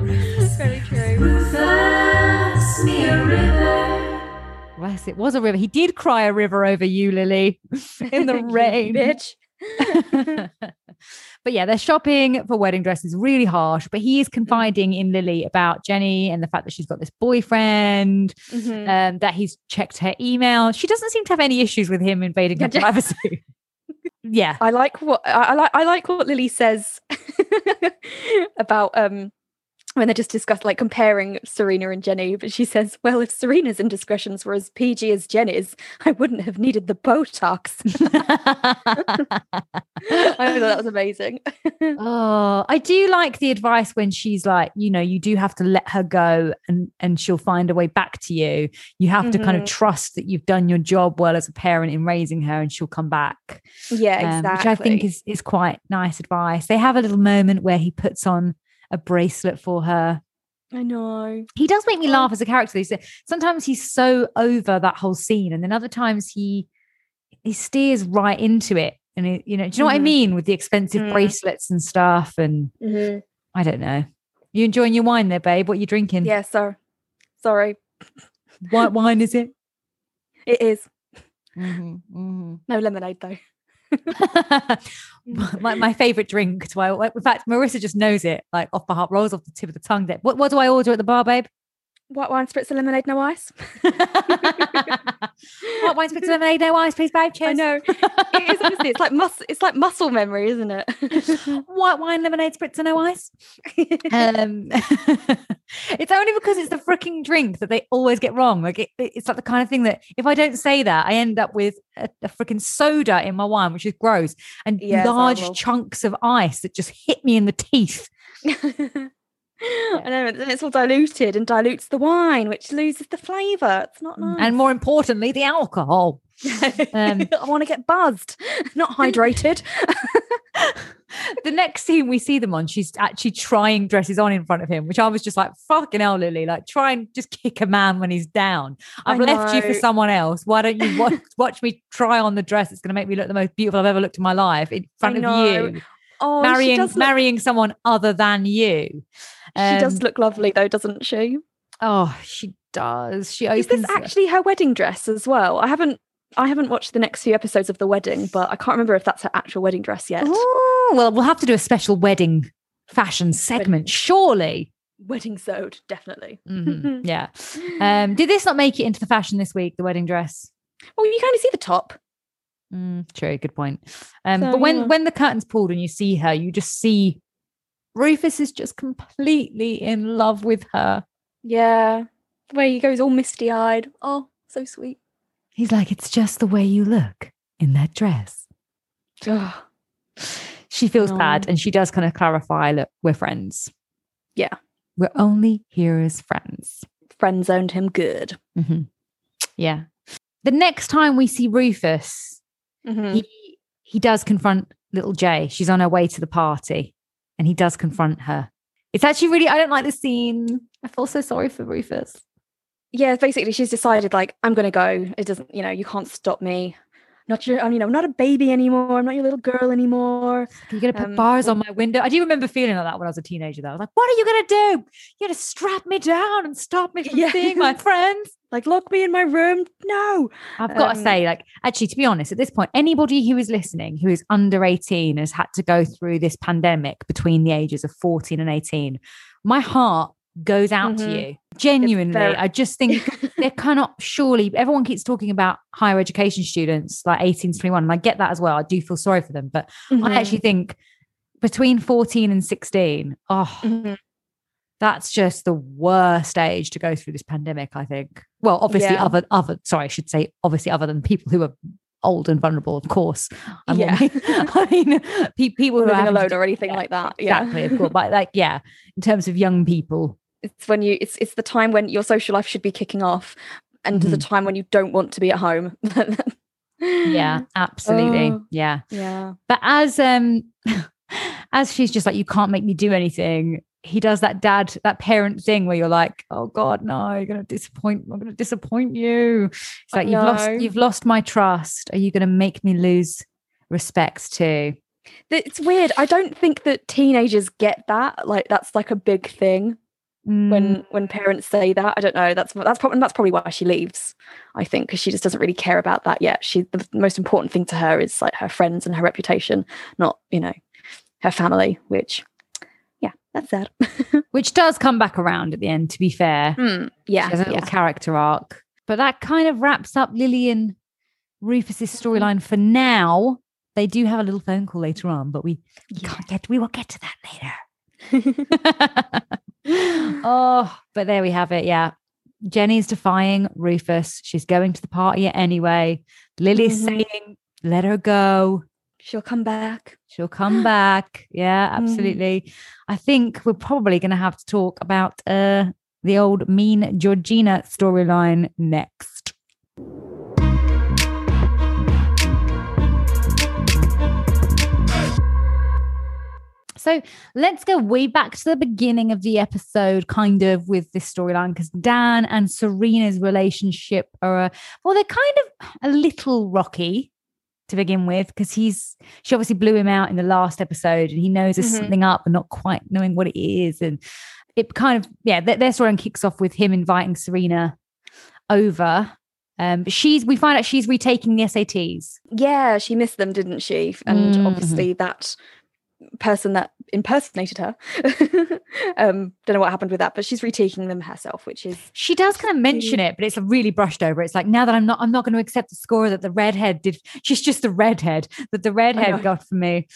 Very true. Yes, it was a river. He did cry a river over you, Lily, in the rain. bitch. but yeah, they're shopping for wedding dresses, really harsh. But he is confiding in Lily about Jenny and the fact that she's got this boyfriend, Mhm. um, that he's checked her email. She doesn't seem to have any issues with him invading her privacy. yeah. I like what I, I like. I like what Lily says about um when they just discuss like comparing Serena and Jenny. But she says, "Well, if Serena's indiscretions were as PG as Jenny's, I wouldn't have needed the Botox." I thought that was amazing. oh, I do like the advice when she's like, you know, you do have to let her go and and she'll find a way back to you. You have to kind of Mhm. trust that you've done your job well as a parent in raising her and she'll come back. yeah, um, exactly. Which I think is is quite nice advice. They have a little moment where he puts on a bracelet for her. I know. He does make me Oh. laugh as a character. He's, sometimes he's so over that whole scene, and then other times he he steers right into it. And it, you know, do you know what I Mhm. mean with the expensive Mm. bracelets and stuff? And I don't know. You enjoying your wine there, babe? What are you drinking? Yeah, so sorry. What wine is it? It is Mhm, mhm. no lemonade though. my, my favorite drink. Do I, in fact, Marissa just knows it, like off the heart, rolls off the tip of the tongue. What, what do I order at the bar, babe? White wine, spritz, lemonade, no ice. White wine spritz lemonade, no ice, please, babe. Cheers. I know. It is honestly. It's like mus- It's like muscle memory, isn't it? White wine, lemonade, spritz, and no ice. Um, it's only because it's the freaking drink that they always get wrong. Like it, it's like the kind of thing that if I don't say that, I end up with a, a freaking soda in my wine, which is gross, and it's large chunks of ice that just hit me in the teeth. And then it's all diluted and dilutes the wine, which loses the flavour. It's not nice. And more importantly, the alcohol. um, I want to get buzzed, not hydrated. the next scene we see them on, she's actually trying dresses on in front of him, which I was just like, fucking hell, Lily, like try and just kick a man when he's down. I've left you for someone else. Why don't you watch, watch me try on the dress? It's going to make me look the most beautiful I've ever looked in my life in front of you, Oh, marrying look, marrying someone other than you. she does Um, look lovely though, doesn't she? Oh, she does. She Is this actually her wedding dress as well? I haven't. I haven't watched the next few episodes of the wedding, but I can't remember if that's her actual wedding dress yet. Oh, well, we'll have to do a special wedding fashion segment, surely. Wedding sewed, definitely. Mhm, Yeah. Um, did this not make it into the fashion this week? The wedding dress. well, you can only see the top. Mm, true. Good point. Um, So, but when yeah. when the curtains pulled and you see her, you just see Rufus is just completely in love with her. Yeah, the way he goes all misty eyed. Oh, so sweet. He's like, it's just the way you look in that dress. She feels bad, and she does kind of clarify, look, we're friends. Yeah. we're only here as friends. Friend zoned him good. Mhm. Yeah. The next time we see Rufus, Mhm. he he does confront little J. She's on her way to the party, and he does confront her. It's actually really I don't like the scene. I feel so sorry for Rufus. Yeah, basically, she's decided like I'm gonna go. It doesn't, you know, you can't stop me. Not your, I'm, you know, I'm not a baby anymore. I'm not your little girl anymore. You're gonna put Um, bars on my window. I do remember feeling like that when I was a teenager. Though I was like, "What are you gonna do? You're gonna strap me down and stop me from Yeah. seeing my friends." Like, lock me in my room. No. I've got to Um, say, like, actually, to be honest, at this point, anybody who is listening who is under 18 has had to go through this pandemic between the ages of 14 and 18. My heart goes out to Mhm. you. Genuinely. very- I just think there cannot surely, everyone keeps talking about higher education students like 18 to 21. And I get that as well. I do feel sorry for them. But Mhm, I actually think between 14 and 16, oh, mhm. that's just the worst age to go through this pandemic i think well obviously Yeah. other other sorry i should say obviously other than people who are old and vulnerable of course I mean- Yeah. i mean people who are living to alone do- or anything yeah, like that. Yeah. exactly of course but like yeah in terms of young people It's when you it's it's the time when your social life should be kicking off and the Mhm. time when you don't want to be at home. yeah absolutely Oh. yeah Yeah. but as um as she's just like you can't make me do anything he does that dad that parent thing where you're like oh god no you're gonna disappoint i'm gonna disappoint you it's I like you've lost you've lost my trust are you gonna make me lose respect too Th- It's weird. I don't think that teenagers get that. Like that's like a big thing Mm, when when parents say that. I don't know. That's that's probably that's probably why she leaves. I think because she just doesn't really care about that yet. She the most important thing to her is like her friends and her reputation, not you know her family. Which, yeah, that's sad. which does come back around at the end to be fair Hmm, yeah, She has a little yeah. character arc but that kind of wraps up lillian rufus's storyline for now they do have a little phone call later on but we we Yeah. can't get we will get to that later oh, but there we have it. Yeah. Jenny's defying Rufus. She's going to the party anyway. Lily's Mhm. saying, let her go. She'll come back. She'll come back. Yeah, Mhm. absolutely. I think we're probably going to have to talk about uh, the old mean Georgina storyline next. So let's go way back to the beginning of the episode, kind of with this storyline, because Dan and Serena's relationship are, uh, well, they're kind of a little rocky to begin with, because he's, she obviously blew him out in the last episode and he knows there's Mhm. something up and not quite knowing what it is. And it kind of, yeah, their, their storyline kicks off with him inviting Serena over. Um, but she's, we find out she's retaking the SATs. Yeah, she missed them, didn't she? And Mhm. obviously that person that impersonated her. um, don't know what happened with that, but she's retaking them herself, which is She does kind of mention it, but it's really brushed over. It's like now that I'm not, I'm not going to accept the score that the redhead did. She's just the redhead that the redhead got for me.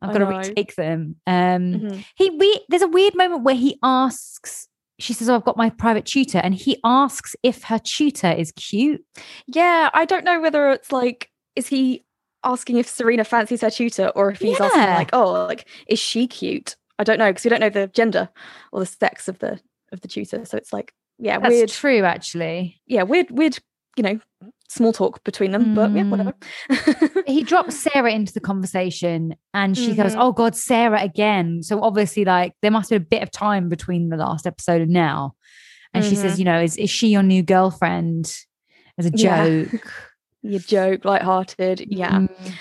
I've got to retake them. Um, Mhm. he we there's a weird moment where he asks. She says, "Oh, I've got my private tutor," and he asks if her tutor is cute. Yeah, I don't know whether it's like, is he asking if Serena fancies her tutor or if he's asking like, oh, like, is she cute? I don't know because we don't know the gender or the sex of the of the tutor. So it's like, yeah, That's weird. true, actually. Yeah, weird, weird. You know, small talk between them, but yeah, Mm. whatever. he drops Sarah into the conversation and she goes, Mhm. Oh God, Sarah again. So obviously, like, there must have been a bit of time between the last episode and now. And she says, You know, is, is she your new girlfriend? As a Yeah. you joke, lighthearted. Yeah. Mm.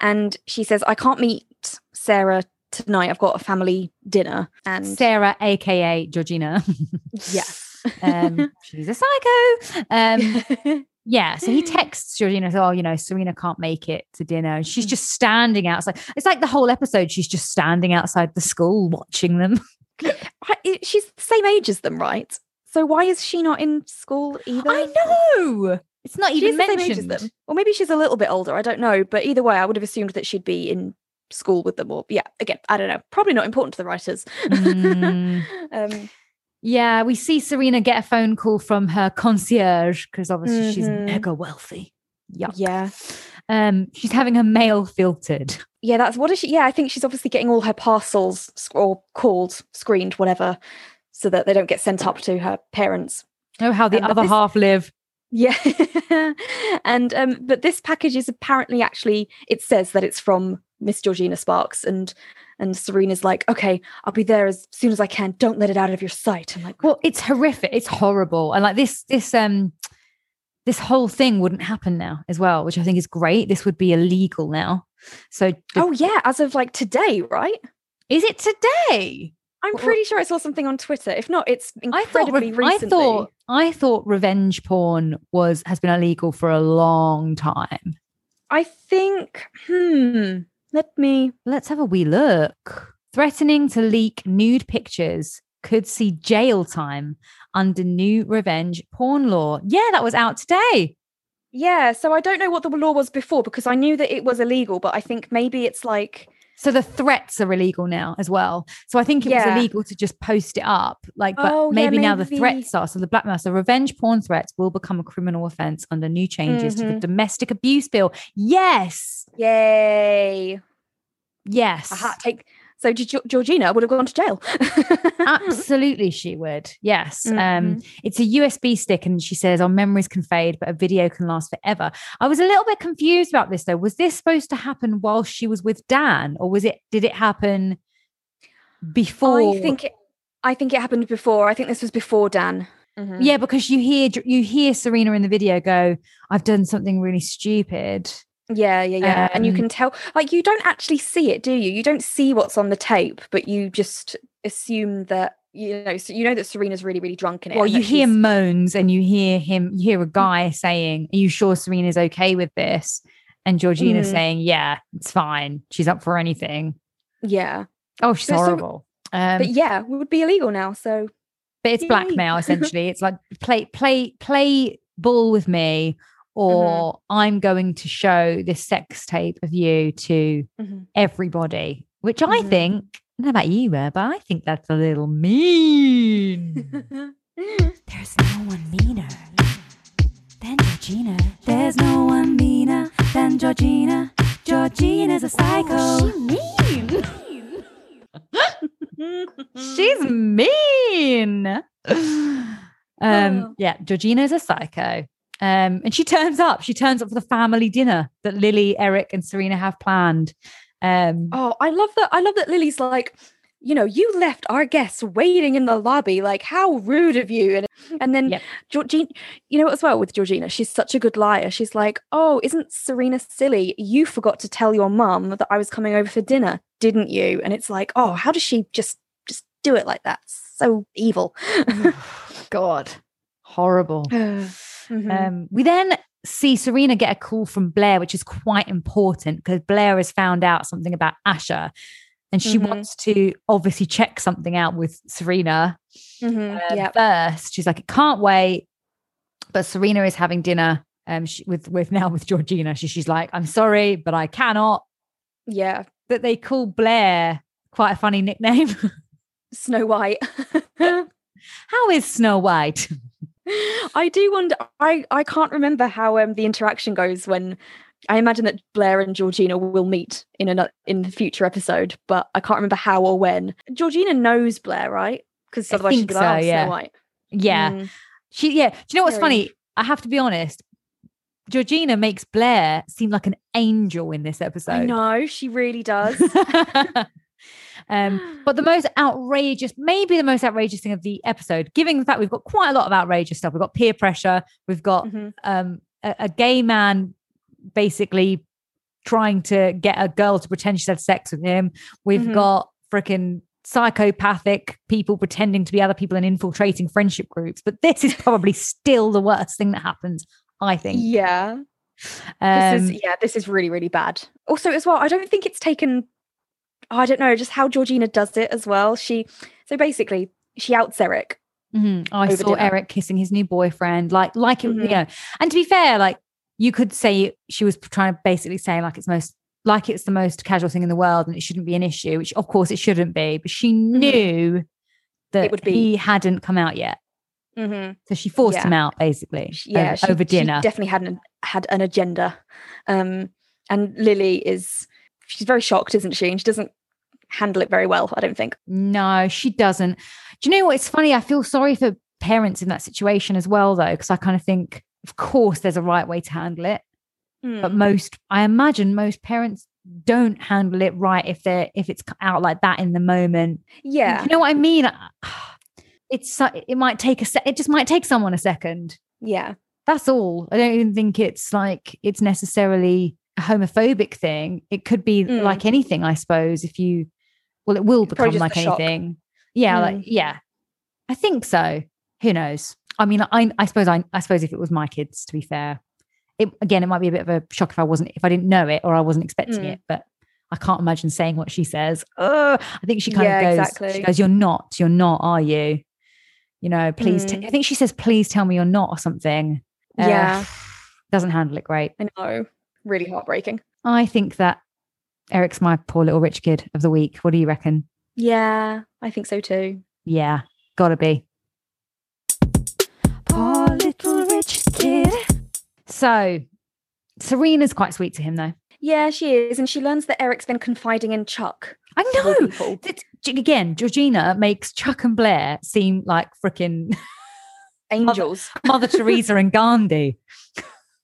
and she says, I can't meet Sarah tonight. I've got a family dinner. And Sarah, aka Georgina. yeah. um, she's a psycho. Um, yeah. So he texts Georgina, Oh, you know, Serena can't make it to dinner. And Mm. she's just standing outside. It's like the whole episode, she's just standing outside the school watching them. She's the same age as them, right? So why is she not in school either? I know. It's not She's even the same age as mentioned. them. Or maybe she's a little bit older. I don't know. But either way, I would have assumed that she'd be in school with them. Or yeah, again, I don't know. Probably not important to the writers. Mm. um, Yeah, we see Serena get a phone call from her concierge because obviously she's Mhm. mega wealthy. Yuck. yeah. Um, she's having her mail filtered. Yeah, that's what is she? Yeah, I think she's obviously getting all her parcels sc- or called, screened, whatever, so that they don't get sent up to her parents. Oh, how the Um, other this- half live. Yeah. and um but this package is apparently actually it says that it's from Miss Georgina Sparks and and Serena's like, "Okay, I'll be there as soon as I can. Don't let it out of your sight." I'm like, Well, it's horrific. It's horrible. And like this, this, um, this whole thing wouldn't happen now as well, which I think is great. This would be illegal now. So, the- "Oh yeah, as of like today, right?" is it today? I'm pretty sure I saw something on Twitter. If not, it's I thought, incredibly I recently. thought, I thought revenge porn was has been illegal for a long time. I think, hmm, let me. Let's have a wee look. Threatening to leak nude pictures could see jail time under new revenge porn law. Yeah, that was out today. Yeah, so I don't know what the law was before because I knew that it was illegal, but I think maybe it's like So the threats are illegal now as well. So I think it Yeah. was illegal to just post it up. Like, but Oh, yeah, maybe, now the threats are. So the blackmail, so revenge porn threats will become a criminal offense under new changes to the Mhm. domestic abuse bill. Yes. yay. Yes. Take so Ge- Georgina would have gone to jail. Absolutely, she would. Yes. Um, Mhm. it's a USB stick, and she says, "Our memories can fade, but a video can last forever." I was a little bit confused about this, though. Was this supposed to happen while she was with Dan, or was it? Did it happen before? I think it, I think it happened before. I think this was before Dan. Mhm. Yeah, because you hear you hear Serena in the video go, "I've done something really stupid." Yeah, yeah, yeah. and you Um, can tell, like, you don't actually see it, do you? You don't see what's on the tape, but you just assume that, you know, so you know that Serena's really, really drunk in it. Well, you hear moans, and you hear him. You hear a guy saying, "Are you sure Serena's okay with this?" And Georgina's Mhm. saying, "Yeah, it's fine. She's up for anything." Yeah. Oh, she's So- so- horrible. um, But yeah, it would be illegal now. So, but it's blackmail essentially. it's like play, play, play ball with me, or I'm going to show this sex tape of you to Mhm. everybody. Which I Mhm. think, I don't know about you, but I think that's a little mean. There's no one meaner than Georgina. There's no one meaner than Georgina. Georgina's a psycho. mean. She's mean. Um, Oh. yeah, Georgina is a psycho. Um, and she turns up. She turns up for the family dinner that Lily, Eric, and Serena have planned. Um, oh, I love that. I love that Lily's like, you know, you left our guests waiting in the lobby. Like, how rude of you. And and then Yep. Georgina, you know, as well with Georgina, she's such a good liar. She's like, oh, isn't Serena silly? You forgot to tell your mum that I was coming over for dinner, didn't you? And it's like, oh, how does she just just do it like that? So evil. God, horrible. Mhm. Um, we then see Serena get a call from Blair, which is quite important because Blair has found out something about Asher. And she Mhm. wants to obviously check something out with Serena Mhm. um, yeah. first. She's like, I can't wait. But Serena is having dinner um, she, with with now with Georgina. She, she's like, I'm sorry, but I cannot. Yeah. That they call Blair quite a funny nickname. Snow White. How is Snow White? I do wonder. I I can't remember how um the interaction goes when. I imagine that Blair and Georgina will meet in a in the future episode, but I can't remember how or when. Georgina knows Blair, right? Because otherwise she'd think be like, so, "Oh, yeah. Snow White." Yeah, Mm. she. Yeah. Do you know what's Very- funny? I have to be honest. Georgina makes Blair seem like an angel in this episode. Know she really does. um, but the most outrageous, maybe the most outrageous thing of the episode, given the fact we've got quite a lot of outrageous stuff. We've got peer pressure. We've got Mhm. um, a, a gay man basically trying to get a girl to pretend she's had sex with him. We've Mhm. got freaking psychopathic people pretending to be other people and infiltrating friendship groups. But this is probably still the worst thing that happens, I think. yeah, Um, this is yeah, this is really really bad. Also, as well, I don't think it's taken. I don't know, just how Georgina does it as well. She so basically she outs Eric. Mhm. I saw dinner. Eric kissing his new boyfriend, like, like it, you know. And to be fair, like you could say she was trying to basically say like it's most like it's the most casual thing in the world and it shouldn't be an issue, which of course it shouldn't be. But she knew that Mm-hmm. would be- he hadn't come out yet, Mm-hmm. so she forced Yeah. him out basically. Yeah, over, she, over she dinner. definitely had an had an agenda. Um, and Lily is she's very shocked, isn't she? And she doesn't handle it very well. I don't think. No, she doesn't. Do you know what? It's funny. I feel sorry for parents in that situation as well, though, because I kind of think, of course, there's a right way to handle it. but Mm. most i imagine most parents don't handle it right if they're if it's out like that in the moment yeah, you know what i mean it's it might take a se- it just might take someone a second yeah, that's all i don't even think it's like it's necessarily a homophobic thing it could be Mm. like anything i suppose if you well it will become like anything yeah like Mm. yeah i think so who knows I mean, I, I suppose I, I suppose if it was my kids, to be fair, it, again, it might be a bit of a shock if I wasn't, if I didn't know it or I wasn't expecting Mm. it. But I can't imagine saying what she says. Oh, I think she kind Yeah, of goes, exactly. she goes, "You're not, you're not, are you? You know, please." t- Mm. I think she says, "Please tell me you're not" or something. Uh, Yeah. doesn't handle it great. I know. Really heartbreaking. I think that Eric's my poor little rich kid of the week. What do you reckon? Yeah, I think so too. Yeah, gotta be. Poor little rich kid. So Serena's quite sweet to him, though. Yeah, she is. And she learns that Eric's been confiding in Chuck. I know. Again, Georgina makes Chuck and Blair seem like freaking Angels. Mother Teresa and Gandhi.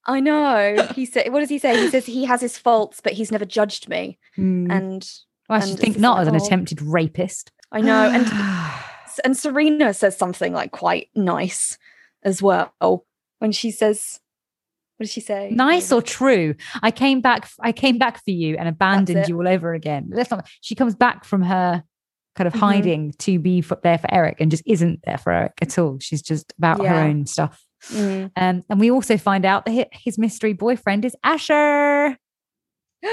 I know. He said, what does he say? He says he has his faults, but he's never judged me. Mm. And well, I should think not as an oh. attempted rapist. I know. And and Serena says something like quite nice as well when she says, what did she say? nice or true. I came back. I came back for you and abandoned you all over again. Not. She comes back from her kind of Mhm. hiding to be for, there for Eric and just isn't there for Eric at all. She's just about her own stuff. Mm. Um, and we also find out that his mystery boyfriend is Asher.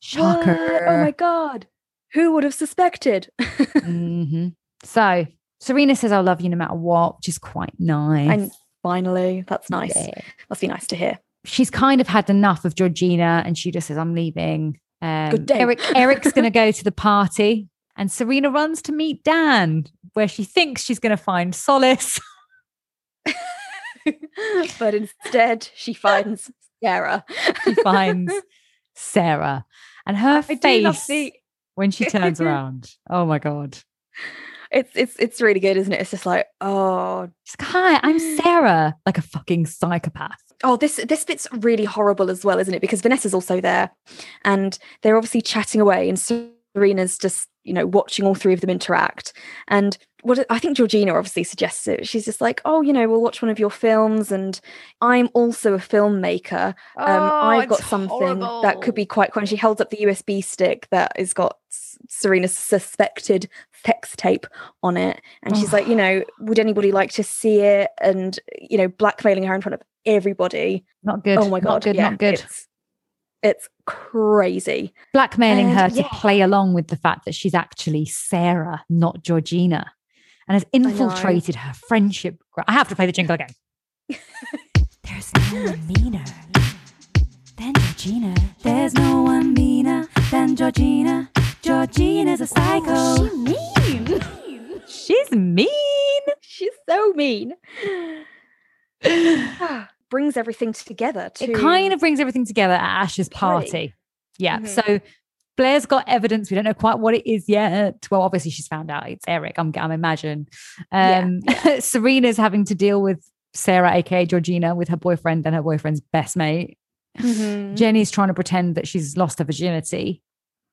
Shocker. Oh my god. Who would have suspected? hmm So Serena says, "I love you no matter what," which is quite nice. and finally, that's nice. Yeah. Must be nice to hear. She's kind of had enough of Georgina, and she just says, "I'm leaving." Um, Good day. Eric Eric's going to go to the party, and Serena runs to meet Dan, where she thinks she's going to find solace. but instead, she finds Sarah. She finds Sarah, and her I face the. when she turns around. Oh my god! It's it's it's really good, isn't it? It's just like, oh, like, "Hi, I'm Sarah," like a fucking psychopath. oh, this this bit's really horrible as well, isn't it? Because Vanessa's also there, and they're obviously chatting away, and Serena's just you know watching all three of them interact. And what I think Georgina obviously suggests it. She's just like, oh, you know, we'll watch one of your films, and I'm also a filmmaker. Um, Oh, I've got something that could be quite cool. And she holds up the USB stick that has got Serena's suspected sex tape on it. And she's like, you know, would anybody like to see it? And, you know, blackmailing her in front of everybody. not good. oh my God. not good. yeah, not good. It's, it's crazy. blackmailing And her to yeah. play along with the fact that she's actually Sarah, not Georgina, and has infiltrated her friendship. I have to play the jingle again. There's no one meaner than Georgina. There's no one meaner than Georgina. Georgina's a psycho. she mean. She's mean. She's so mean. Brings everything together. To, It kind of brings everything together at Ash's party. Yeah. Mhm. So Blair's got evidence. We don't know quite what it is yet. Well, obviously she's found out it's Eric. I'm, I'm imagine. Yeah, Um, Serena's having to deal with Sarah, aka Georgina, with her boyfriend and her boyfriend's best mate. Mhm. Jenny's trying to pretend that she's lost her virginity.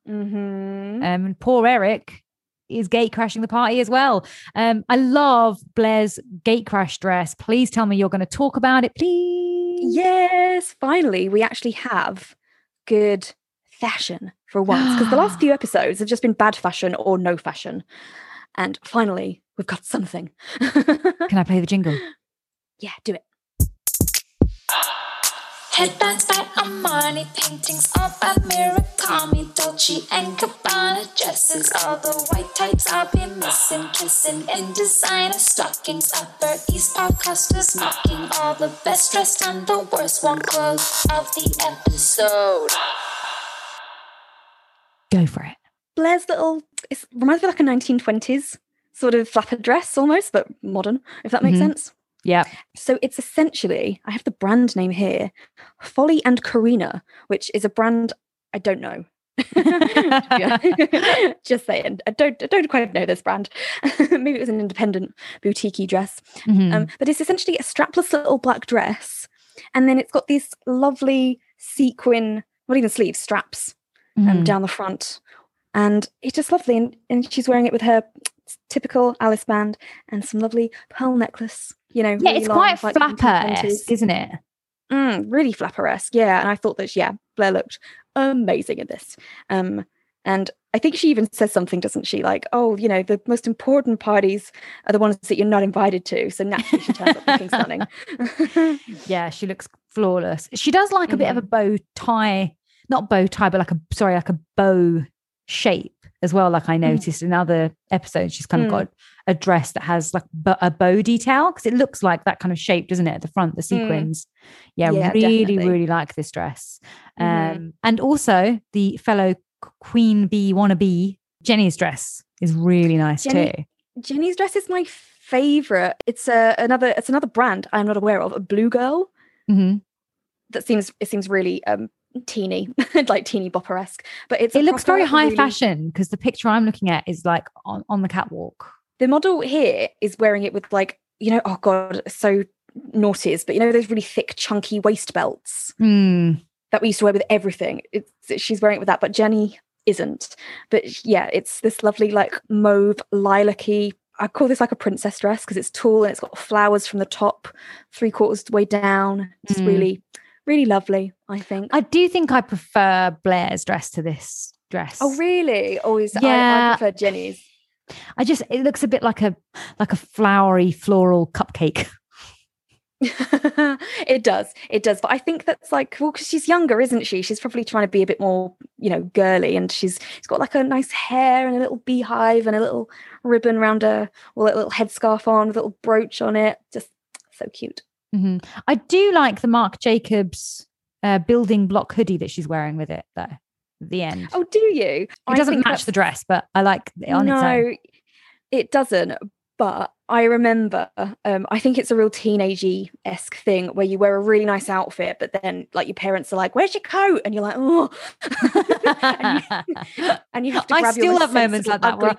Mhm. Um, and poor Eric is gate crashing the party as well. Um, I love Blair's gate crash dress. Please tell me you're going to talk about it, please. Yes, finally, we actually have good fashion for once because the last few episodes have just been bad fashion or no fashion. And finally, we've got something. Can I play the jingle? yeah, do it. Headbands by Armani, paintings all by Murakami, Dolce and Gabbana dresses, all the white types I'll be missing, kissing in designer stockings, Upper East Park Costa's mocking, all the best dressed and the worst one clothes of the episode. Go for it. Blair's little, it reminds me of like a 1920s sort of flapper dress almost, but modern, if that makes Mhm. sense. Yeah. So it's essentially, I have the brand name here, Foley and Corinna, which is a brand I don't know. Just saying, I don't, I don't quite know this brand. Maybe it was an independent boutique dress, Mhm. um, but it's essentially a strapless little black dress, and then it's got these lovely sequin, not even sleeves, straps um, Mhm. down the front, and it's just lovely. And, and she's wearing it with her typical Alice band and some lovely pearl necklace. You know, yeah, really it's long, quite like flapper 1920s. isn't it? Mm, really flapper-esque, yeah. And I thought that, yeah, Blair looked amazing in this. Um, And I think she even says something, doesn't she? Like, oh, you know, the most important parties are the ones that you're not invited to. So naturally, she turns up looking stunning. Yeah, she looks flawless. She does like a bit of a bow tie, not bow tie, but like a sorry, like a bow shape as well. Like I noticed in other episodes, she's kind of Mm. got a dress that has like a bow detail because it looks like that kind of shape, doesn't it? At the front, the sequins. Yeah, Yeah, really, definitely. really like this dress. Um, Mhm. and also the fellow queen bee wannabe Jenny's dress is really nice Jenny- too. Jenny's dress is my favorite. It's a, another it's another brand I'm not aware of, a Blugirl. hmm That seems it seems really um teeny, like teeny bopper esque. But it's It looks very high really- fashion because the picture I'm looking at is like on, on the catwalk. The model here is wearing it with like you know oh god so naughties, but you know those really thick chunky waist belts Mm. that we used to wear with everything. It's she's wearing it with that, but Jenny isn't. But yeah, it's this lovely like mauve lilac-y. I call this like a princess dress because it's tall and it's got flowers from the top, three quarters the way down. It's Mm. really, really lovely. I think. I do think I prefer Blair's dress to this dress. oh really? Oh, Always. I, I prefer Jenny's. I just it looks a bit like a like a flowery floral cupcake. it does. It does. But I think that's like well, because she's younger, isn't she? She's probably trying to be a bit more, you know, girly, and she's she's got like a nice hair and a little beehive and a little ribbon around her, or a little headscarf on, with a little brooch on it. Just so cute. Mhm. I do like the Marc Jacobs uh, building block hoodie that she's wearing with it though. At the end, Oh, do you? it doesn't match the dress, but I like it on no, it doesn't. But I remember, um, I think it's a real teenagey esque thing where you wear a really nice outfit, but then like your parents are like, "Where's your coat?" and you're like, "Oh," and, you, and you have to I still have moments like that where,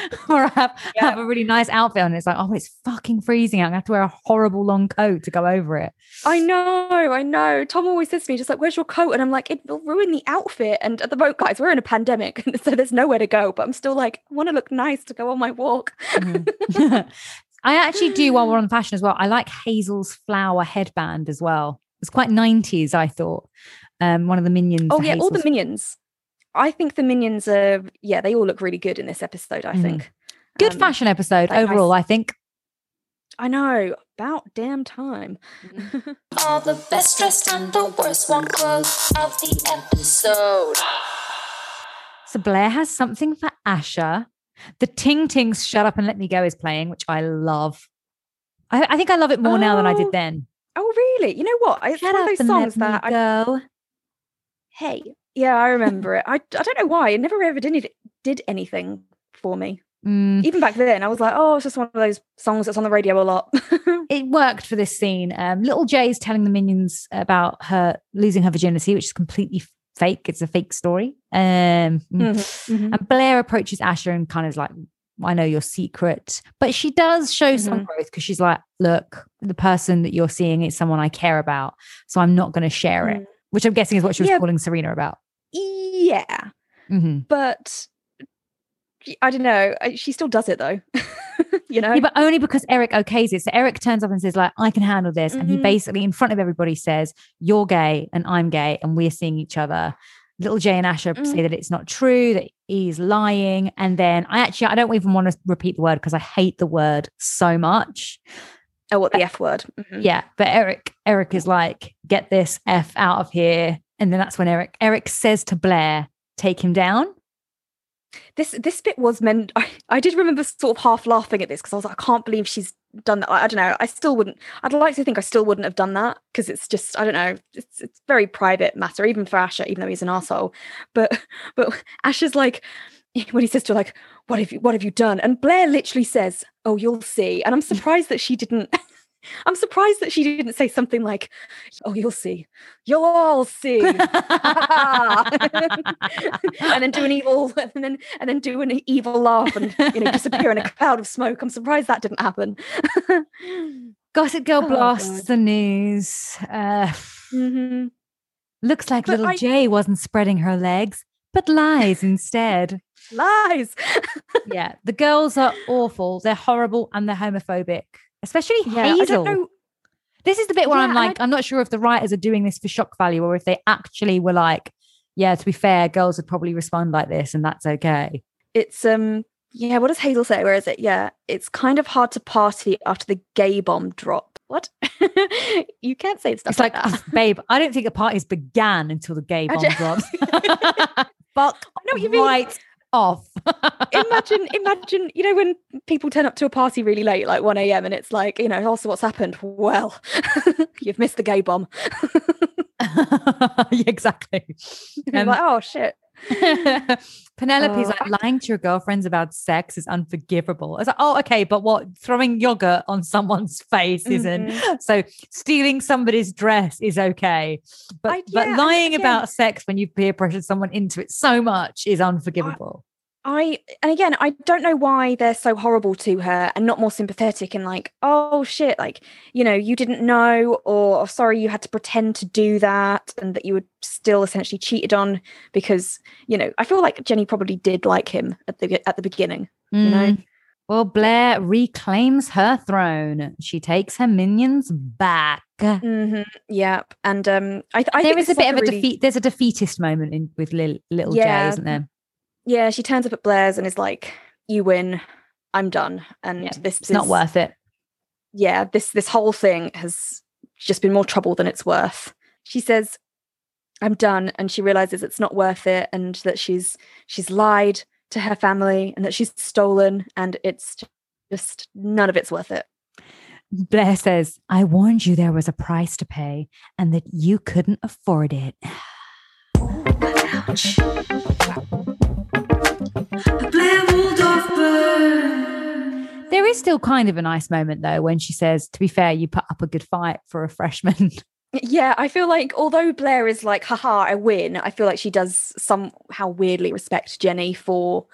I have, Yeah. have a really nice outfit. And it's like, oh, it's fucking freezing. I'm gonna have to wear a horrible long coat to go over it. I know, I know. Tom always says to me, just like, where's your coat? And I'm like, it will ruin the outfit. And at the moment, guys, we're in a pandemic, so there's nowhere to go. But I'm still like, I want to look nice to go on my walk. Mhm. I actually do while we're on fashion as well. I like Hazel's flower headband as well. It's quite 90s, I thought. Um, one of the minions. Oh, yeah, all the minions. I think the minions are, yeah, they all look really good in this episode, I Mhm. think. good Um, fashion episode like nice- overall, I think. I know. About damn time. All the best dressed and the worst one clothes of the episode. So Blair has something for Asher. The Ting Tings Shut Up and Let Me Go is playing, which I love. I, I think I love it more now than I Oh, did then. oh, really? You know what? It's Shut one up of those songs that I, go. hey, yeah, I remember it. I, I don't know why. It never ever did, did anything for me. Mm, Even back then, I was like, oh, it's just one of those songs that's on the radio a lot. it worked for this scene. Um, Little J's telling the minions about her losing her virginity, which is completely fake. It's a fake story. Um, Mhm, mhm. And Blair approaches Asher and kind of is like, I know your secret. But she does show some Mhm. growth because she's like, look, the person that you're seeing is someone I care about. So I'm not going to share it, which I'm guessing is what she was Yeah. calling Serena about. Yeah, Mhm. but I don't know. She still does it though. you know? Yeah, but only because Eric okays it. So Eric turns up and says, like, I can handle this. And he Mhm. basically, in front of everybody, says, You're gay and I'm gay and we're seeing each other. Little J and Asher say Mm. that it's not true, that he's lying. And then I actually, I don't even want to repeat the word because I hate the word so much. oh, what the F word? Mhm. Yeah. But Eric, Eric is like, Get this F out of here. And then that's when Eric, Eric says to Blair, Take him down. This this bit was meant. I, I did remember sort of half laughing at this because I was like, I can't believe she's done that. I, I don't know. I still wouldn't. I'd like to think I still wouldn't have done that because it's just I don't know. It's it's very private matter, even for Asher, even though he's an asshole. But but Asher's like when he says to her like, "What have you What have you done?" and Blair literally says, "Oh, you'll see." And I'm surprised that she didn't. I'm surprised that she didn't say something like, "Oh, you'll see. You'll all see." and then do an evil and then and then do an evil laugh and you know disappear in a cloud of smoke. I'm surprised that didn't happen. Gossip Girl Oh, blasts God. the news. Uh, Mhm. Looks like But little I- J wasn't spreading her legs, but lies instead. Lies. yeah, the girls are awful. They're horrible and they're homophobic, especially Yeah, I Hazel. don't know. This is the bit where Yeah, I'm like, I'm not sure if the writers are doing this for shock value or if they actually were like, yeah, to be fair, girls would probably respond like this, and that's okay. It's um yeah, what does Hazel say? Where is it? Yeah, it's kind of hard to party after the gay bomb drop. What? you can't say stuff It's like, that. babe, I don't think the parties began until the gay bomb ju- drops. Fuck know what you mean. right off. imagine, imagine, you know, when people turn up to a party really late, like 1 a.m., and it's like, you know, also what's happened? Well, you've missed the gay bomb. yeah, exactly. You're Um, like, oh shit. Penelope's Oh, like lying to your girlfriends about sex is unforgivable. It's like, oh, okay, but what throwing yogurt on someone's face isn't. Mm-hmm. So stealing somebody's dress is okay. But I- but yeah, and lying again- about sex when you peer pressured someone into it so much is unforgivable. I and again, I don't know why they're so horrible to her and not more sympathetic and like, oh shit, like you know, you didn't know, or "Oh, sorry, you had to pretend to do that, and that you were still essentially cheated on because you know, I feel like Jenny probably did like him at the at the beginning. you know? Mm. Well, Blair reclaims her throne. She takes her minions back. hmm Yep, and um, I, I there think is a bit of a really- defeat. There's a defeatist moment in with Lil, little Yeah. isn't there? Yeah, she turns up at Blair's and is like, "You win, I'm done," and Yeah, this It's not worth it. yeah, this this whole thing has just been more trouble than it's worth. She says, "I'm done," and she realizes it's not worth it, and that she's she's lied to her family, and that she's stolen, and it's just none of it's worth it. Blair says, I warned you there was a price to pay and that you couldn't afford it. Ouch. There is still kind of a nice moment though when she says, to be fair, you put up a good fight for a freshman. Yeah, I feel like although Blair is like, haha, I win, I feel like she does somehow weirdly respect Jenny for,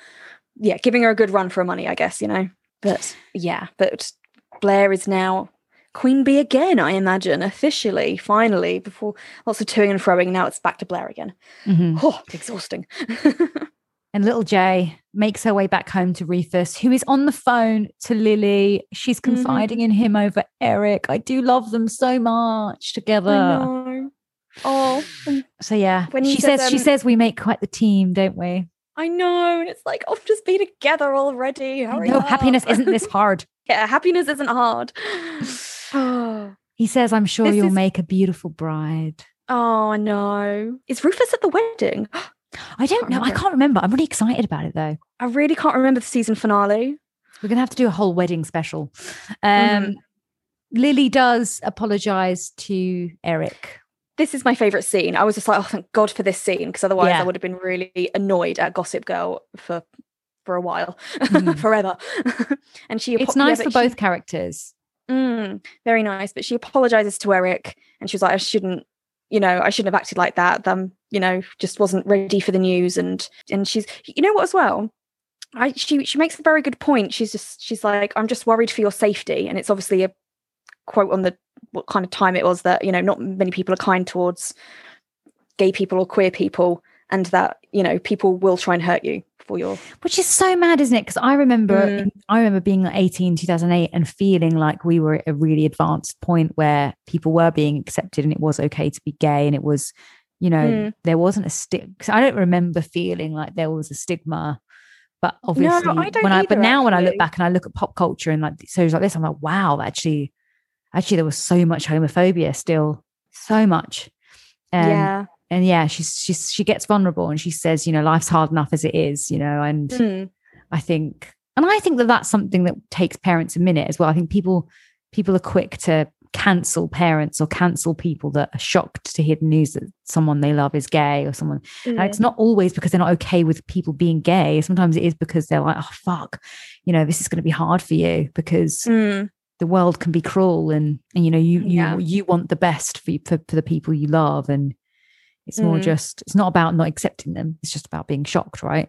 yeah, giving her a good run for her money, I guess, you know? But yeah, but Blair is now Queen Bee again, I imagine, officially, finally, before lots of toing and froing. Now it's back to Blair again. Mhm. Oh, exhausting. And little J makes her way back home to Rufus, who is on the phone to Lily. She's Mm-hmm. confiding in him over Eric. I do love them so much together. I know. Oh, So yeah, When she says, says she um, says we make quite the team, don't we? I know. And it's like, oh, just be together already. Hurry No, happiness isn't this hard. yeah, happiness isn't hard. He says, I'm sure This you'll is- make a beautiful bride. Oh no. Is Rufus at the wedding? I don't Can't know. I can't remember. I'm really excited about it though. I really can't remember the season finale. We're gonna have to do a whole wedding special. Um, Mhm. Lily does apologize to Eric. This is my favorite scene. I was just like, oh, thank God for this scene, because otherwise Yeah. I would have been really annoyed at Gossip Girl for for a while, Mhm. forever. and she, It's nice for she- both characters. Mm, very nice. But she apologizes to Eric and she's like, I shouldn't, you know, I shouldn't have acted like that. Um, you know, just wasn't ready for the news. And and she's you know what as well? I she she makes a very good point. She's just she's like, I'm just worried for your safety. And it's obviously a quote on the what kind of time it was that, you know, not many people are kind towards gay people or queer people, and that, you know, people will try and hurt you for your Which is so mad, isn't it? Because I remember Mm. I remember being like 18, 2008 and feeling like we were at a really advanced point where people were being accepted and it was okay to be gay and it was, you know, Mm. there wasn't a stick. I don't remember feeling like there was a stigma. But obviously, I don't when I but now when I look back and I look at pop culture and like shows like this, I'm like, wow, actually, actually there was so much homophobia still, so much. Um, yeah. And yeah, she's she's she gets vulnerable and she says, you know, life's hard enough as it is, you know, and Mm. I think, and I think that that's something that takes parents a minute as well. I think people people are quick to cancel parents or cancel people that are shocked to hear the news that someone they love is gay or someone. And it's not always because they're not okay with people being gay. Sometimes it is because they're like, oh fuck, you know, this is going to be hard for you because Mm. the world can be cruel and and you know you you Yeah. you want the best for, for for the people you love and it's more Mm. just it's not about not accepting them. It's just about being shocked, right?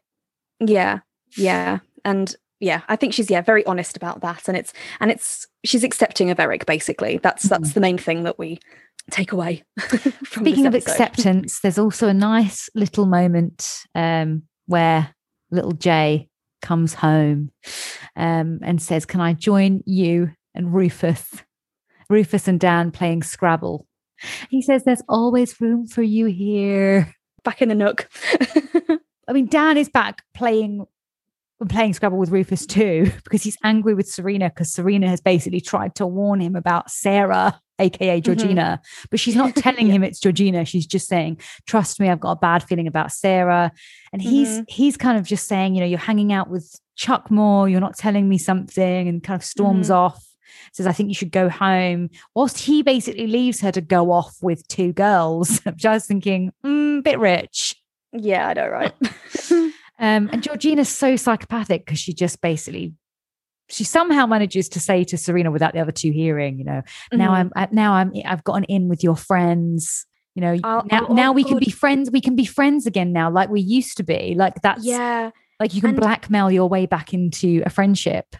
yeah yeah and yeah i think she's yeah very honest about that and it's and it's she's accepting of eric basically that's that's the main thing that we take away from Speaking of acceptance, there's also a nice little moment um, where little J comes home um, and says, "Can I join you and Rufus, Rufus and Dan playing Scrabble?" He says, "There's always room for you here." back in the nook. I mean, Dan is back playing playing Scrabble with Rufus too, because he's angry with Serena because Serena has basically tried to warn him about Sarah, aka Georgina, but she's not telling Yeah. him it's Georgina. She's just saying, "Trust me, I've got a bad feeling about Sarah." And he's he's kind of just saying, you know, you're hanging out with Chuck more, you're not telling me something, and kind of storms Mhm. off. Says, I think you should go home. Whilst he basically leaves her to go off with two girls. which I'm just thinking, mm, bit rich. yeah, I know, right? Um, and Georgina's so psychopathic because she just basically she somehow manages to say to Serena without the other two hearing, you know, now Mhm. I'm now I'm I've gotten in with your friends. You know, Oh, now oh, now we can be friends. We can be friends again now, like we used to be. Like that's yeah. like you can and- blackmail your way back into a friendship.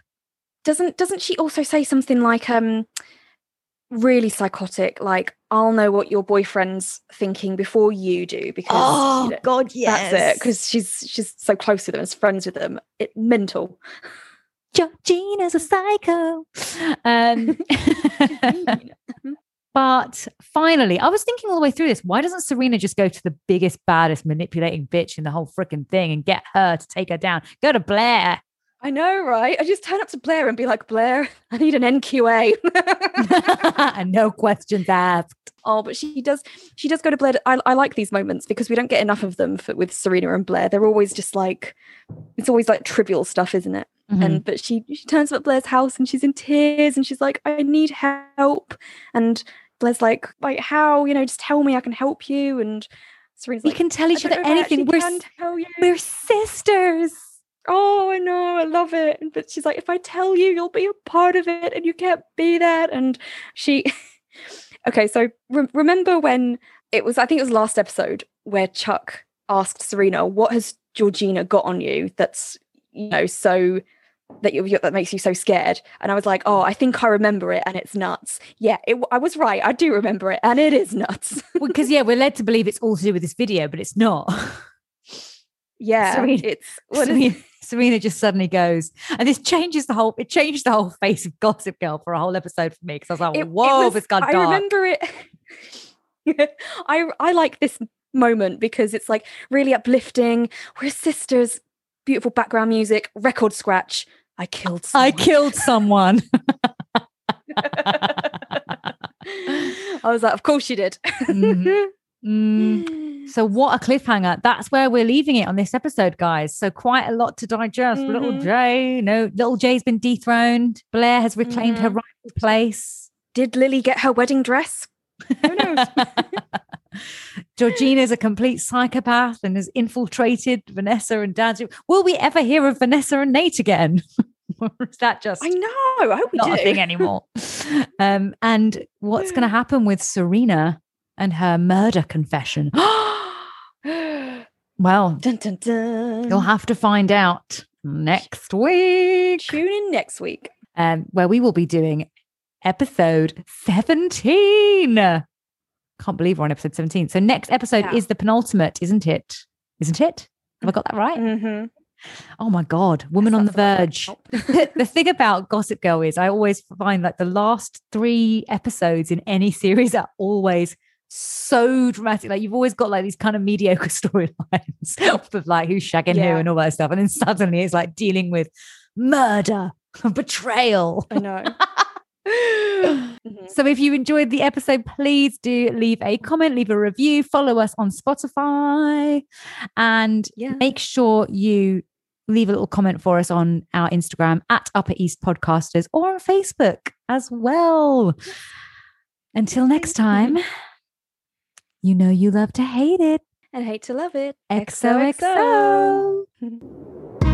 Doesn't doesn't she also say something like um really psychotic, like I'll know what your boyfriend's thinking before you do because Oh, you know, God, that's it. Because she's she's so close with them, is friends with them. It mental. Georgina's a psycho. Um, but finally, I was thinking all the way through this. Why doesn't Serena just go to the biggest, baddest, manipulating bitch in the whole freaking thing and get her to take her down? Go to Blair. I know, right? I just turn up to Blair and be like, Blair, I need an NQA. and no questions asked. oh, but she does. She does go to Blair. I, I like these moments because we don't get enough of them for, with Serena and Blair. They're always just like, it's always like trivial stuff, isn't it? Mhm. And but she she turns up at Blair's house and she's in tears and she's like, I need help. And Blair's like, like how? You know, just tell me, I can help you. And Serena's like, we like, can tell each other know if I anything. We're, can tell you. we're sisters. Oh, I know, I love it. But she's like, if I tell you, you'll be a part of it, and you can't be that. And she, okay, so re- remember when it was? I think it was last episode where Chuck asked Serena, "What has Georgina got on you that's you know so." That you that makes you so scared, and I was like, "Oh, I think I remember it, and it's nuts." Yeah, it, I was right. I do remember it, and it is nuts. Because, yeah, we're led to believe it's all to do with this video, but it's not. yeah, Serena- it's what is Serena, just suddenly goes, and this changes the whole. It changed the whole face of Gossip Girl for a whole episode for me because I was like, It- it "Whoa, was- it's gone I dark." remember it. I I like this moment because it's like really uplifting. We're sisters. Beautiful background music. Record scratch. I killed. I Someone. killed someone. I was like, of course you did. Mhm. Mm. So what a cliffhanger. That's where we're leaving it on this episode, guys. So quite a lot to digest. Little Mhm. J, no, little J's been dethroned. Blair has reclaimed her Mhm. rightful place. Did Lily get her wedding dress? Who knows? Georgina's a complete psychopath and has infiltrated Vanessa and Dan's. Will we ever hear of Vanessa and Nate again? or is that just I know. I hope we not do. a thing anymore? um, and what's going to happen with Serena and her murder confession? well, dun, dun, dun. You'll have to find out next week, Tune in next week. um, where we will be doing episode 17. Can't believe we're on episode 17. So, next episode Yeah. is the penultimate, isn't it? Isn't it? Have I got that right? Mm-hmm. Oh my God, Woman on the Verge. the thing about Gossip Girl is I always find like the last three episodes in any series are always so dramatic. Like you've always got like these kind of mediocre storylines of like who's shagging who and all that stuff. And then suddenly it's like dealing with murder, and betrayal. I know. Mhm. So if you enjoyed the episode, please do leave a comment, leave a review, follow us on Spotify, and Yeah. make sure you leave a little comment for us on our Instagram at Upper East Podcasters or on Facebook as well. Until next time, you know you love to hate it. And hate to love it. XOXO. XOXO.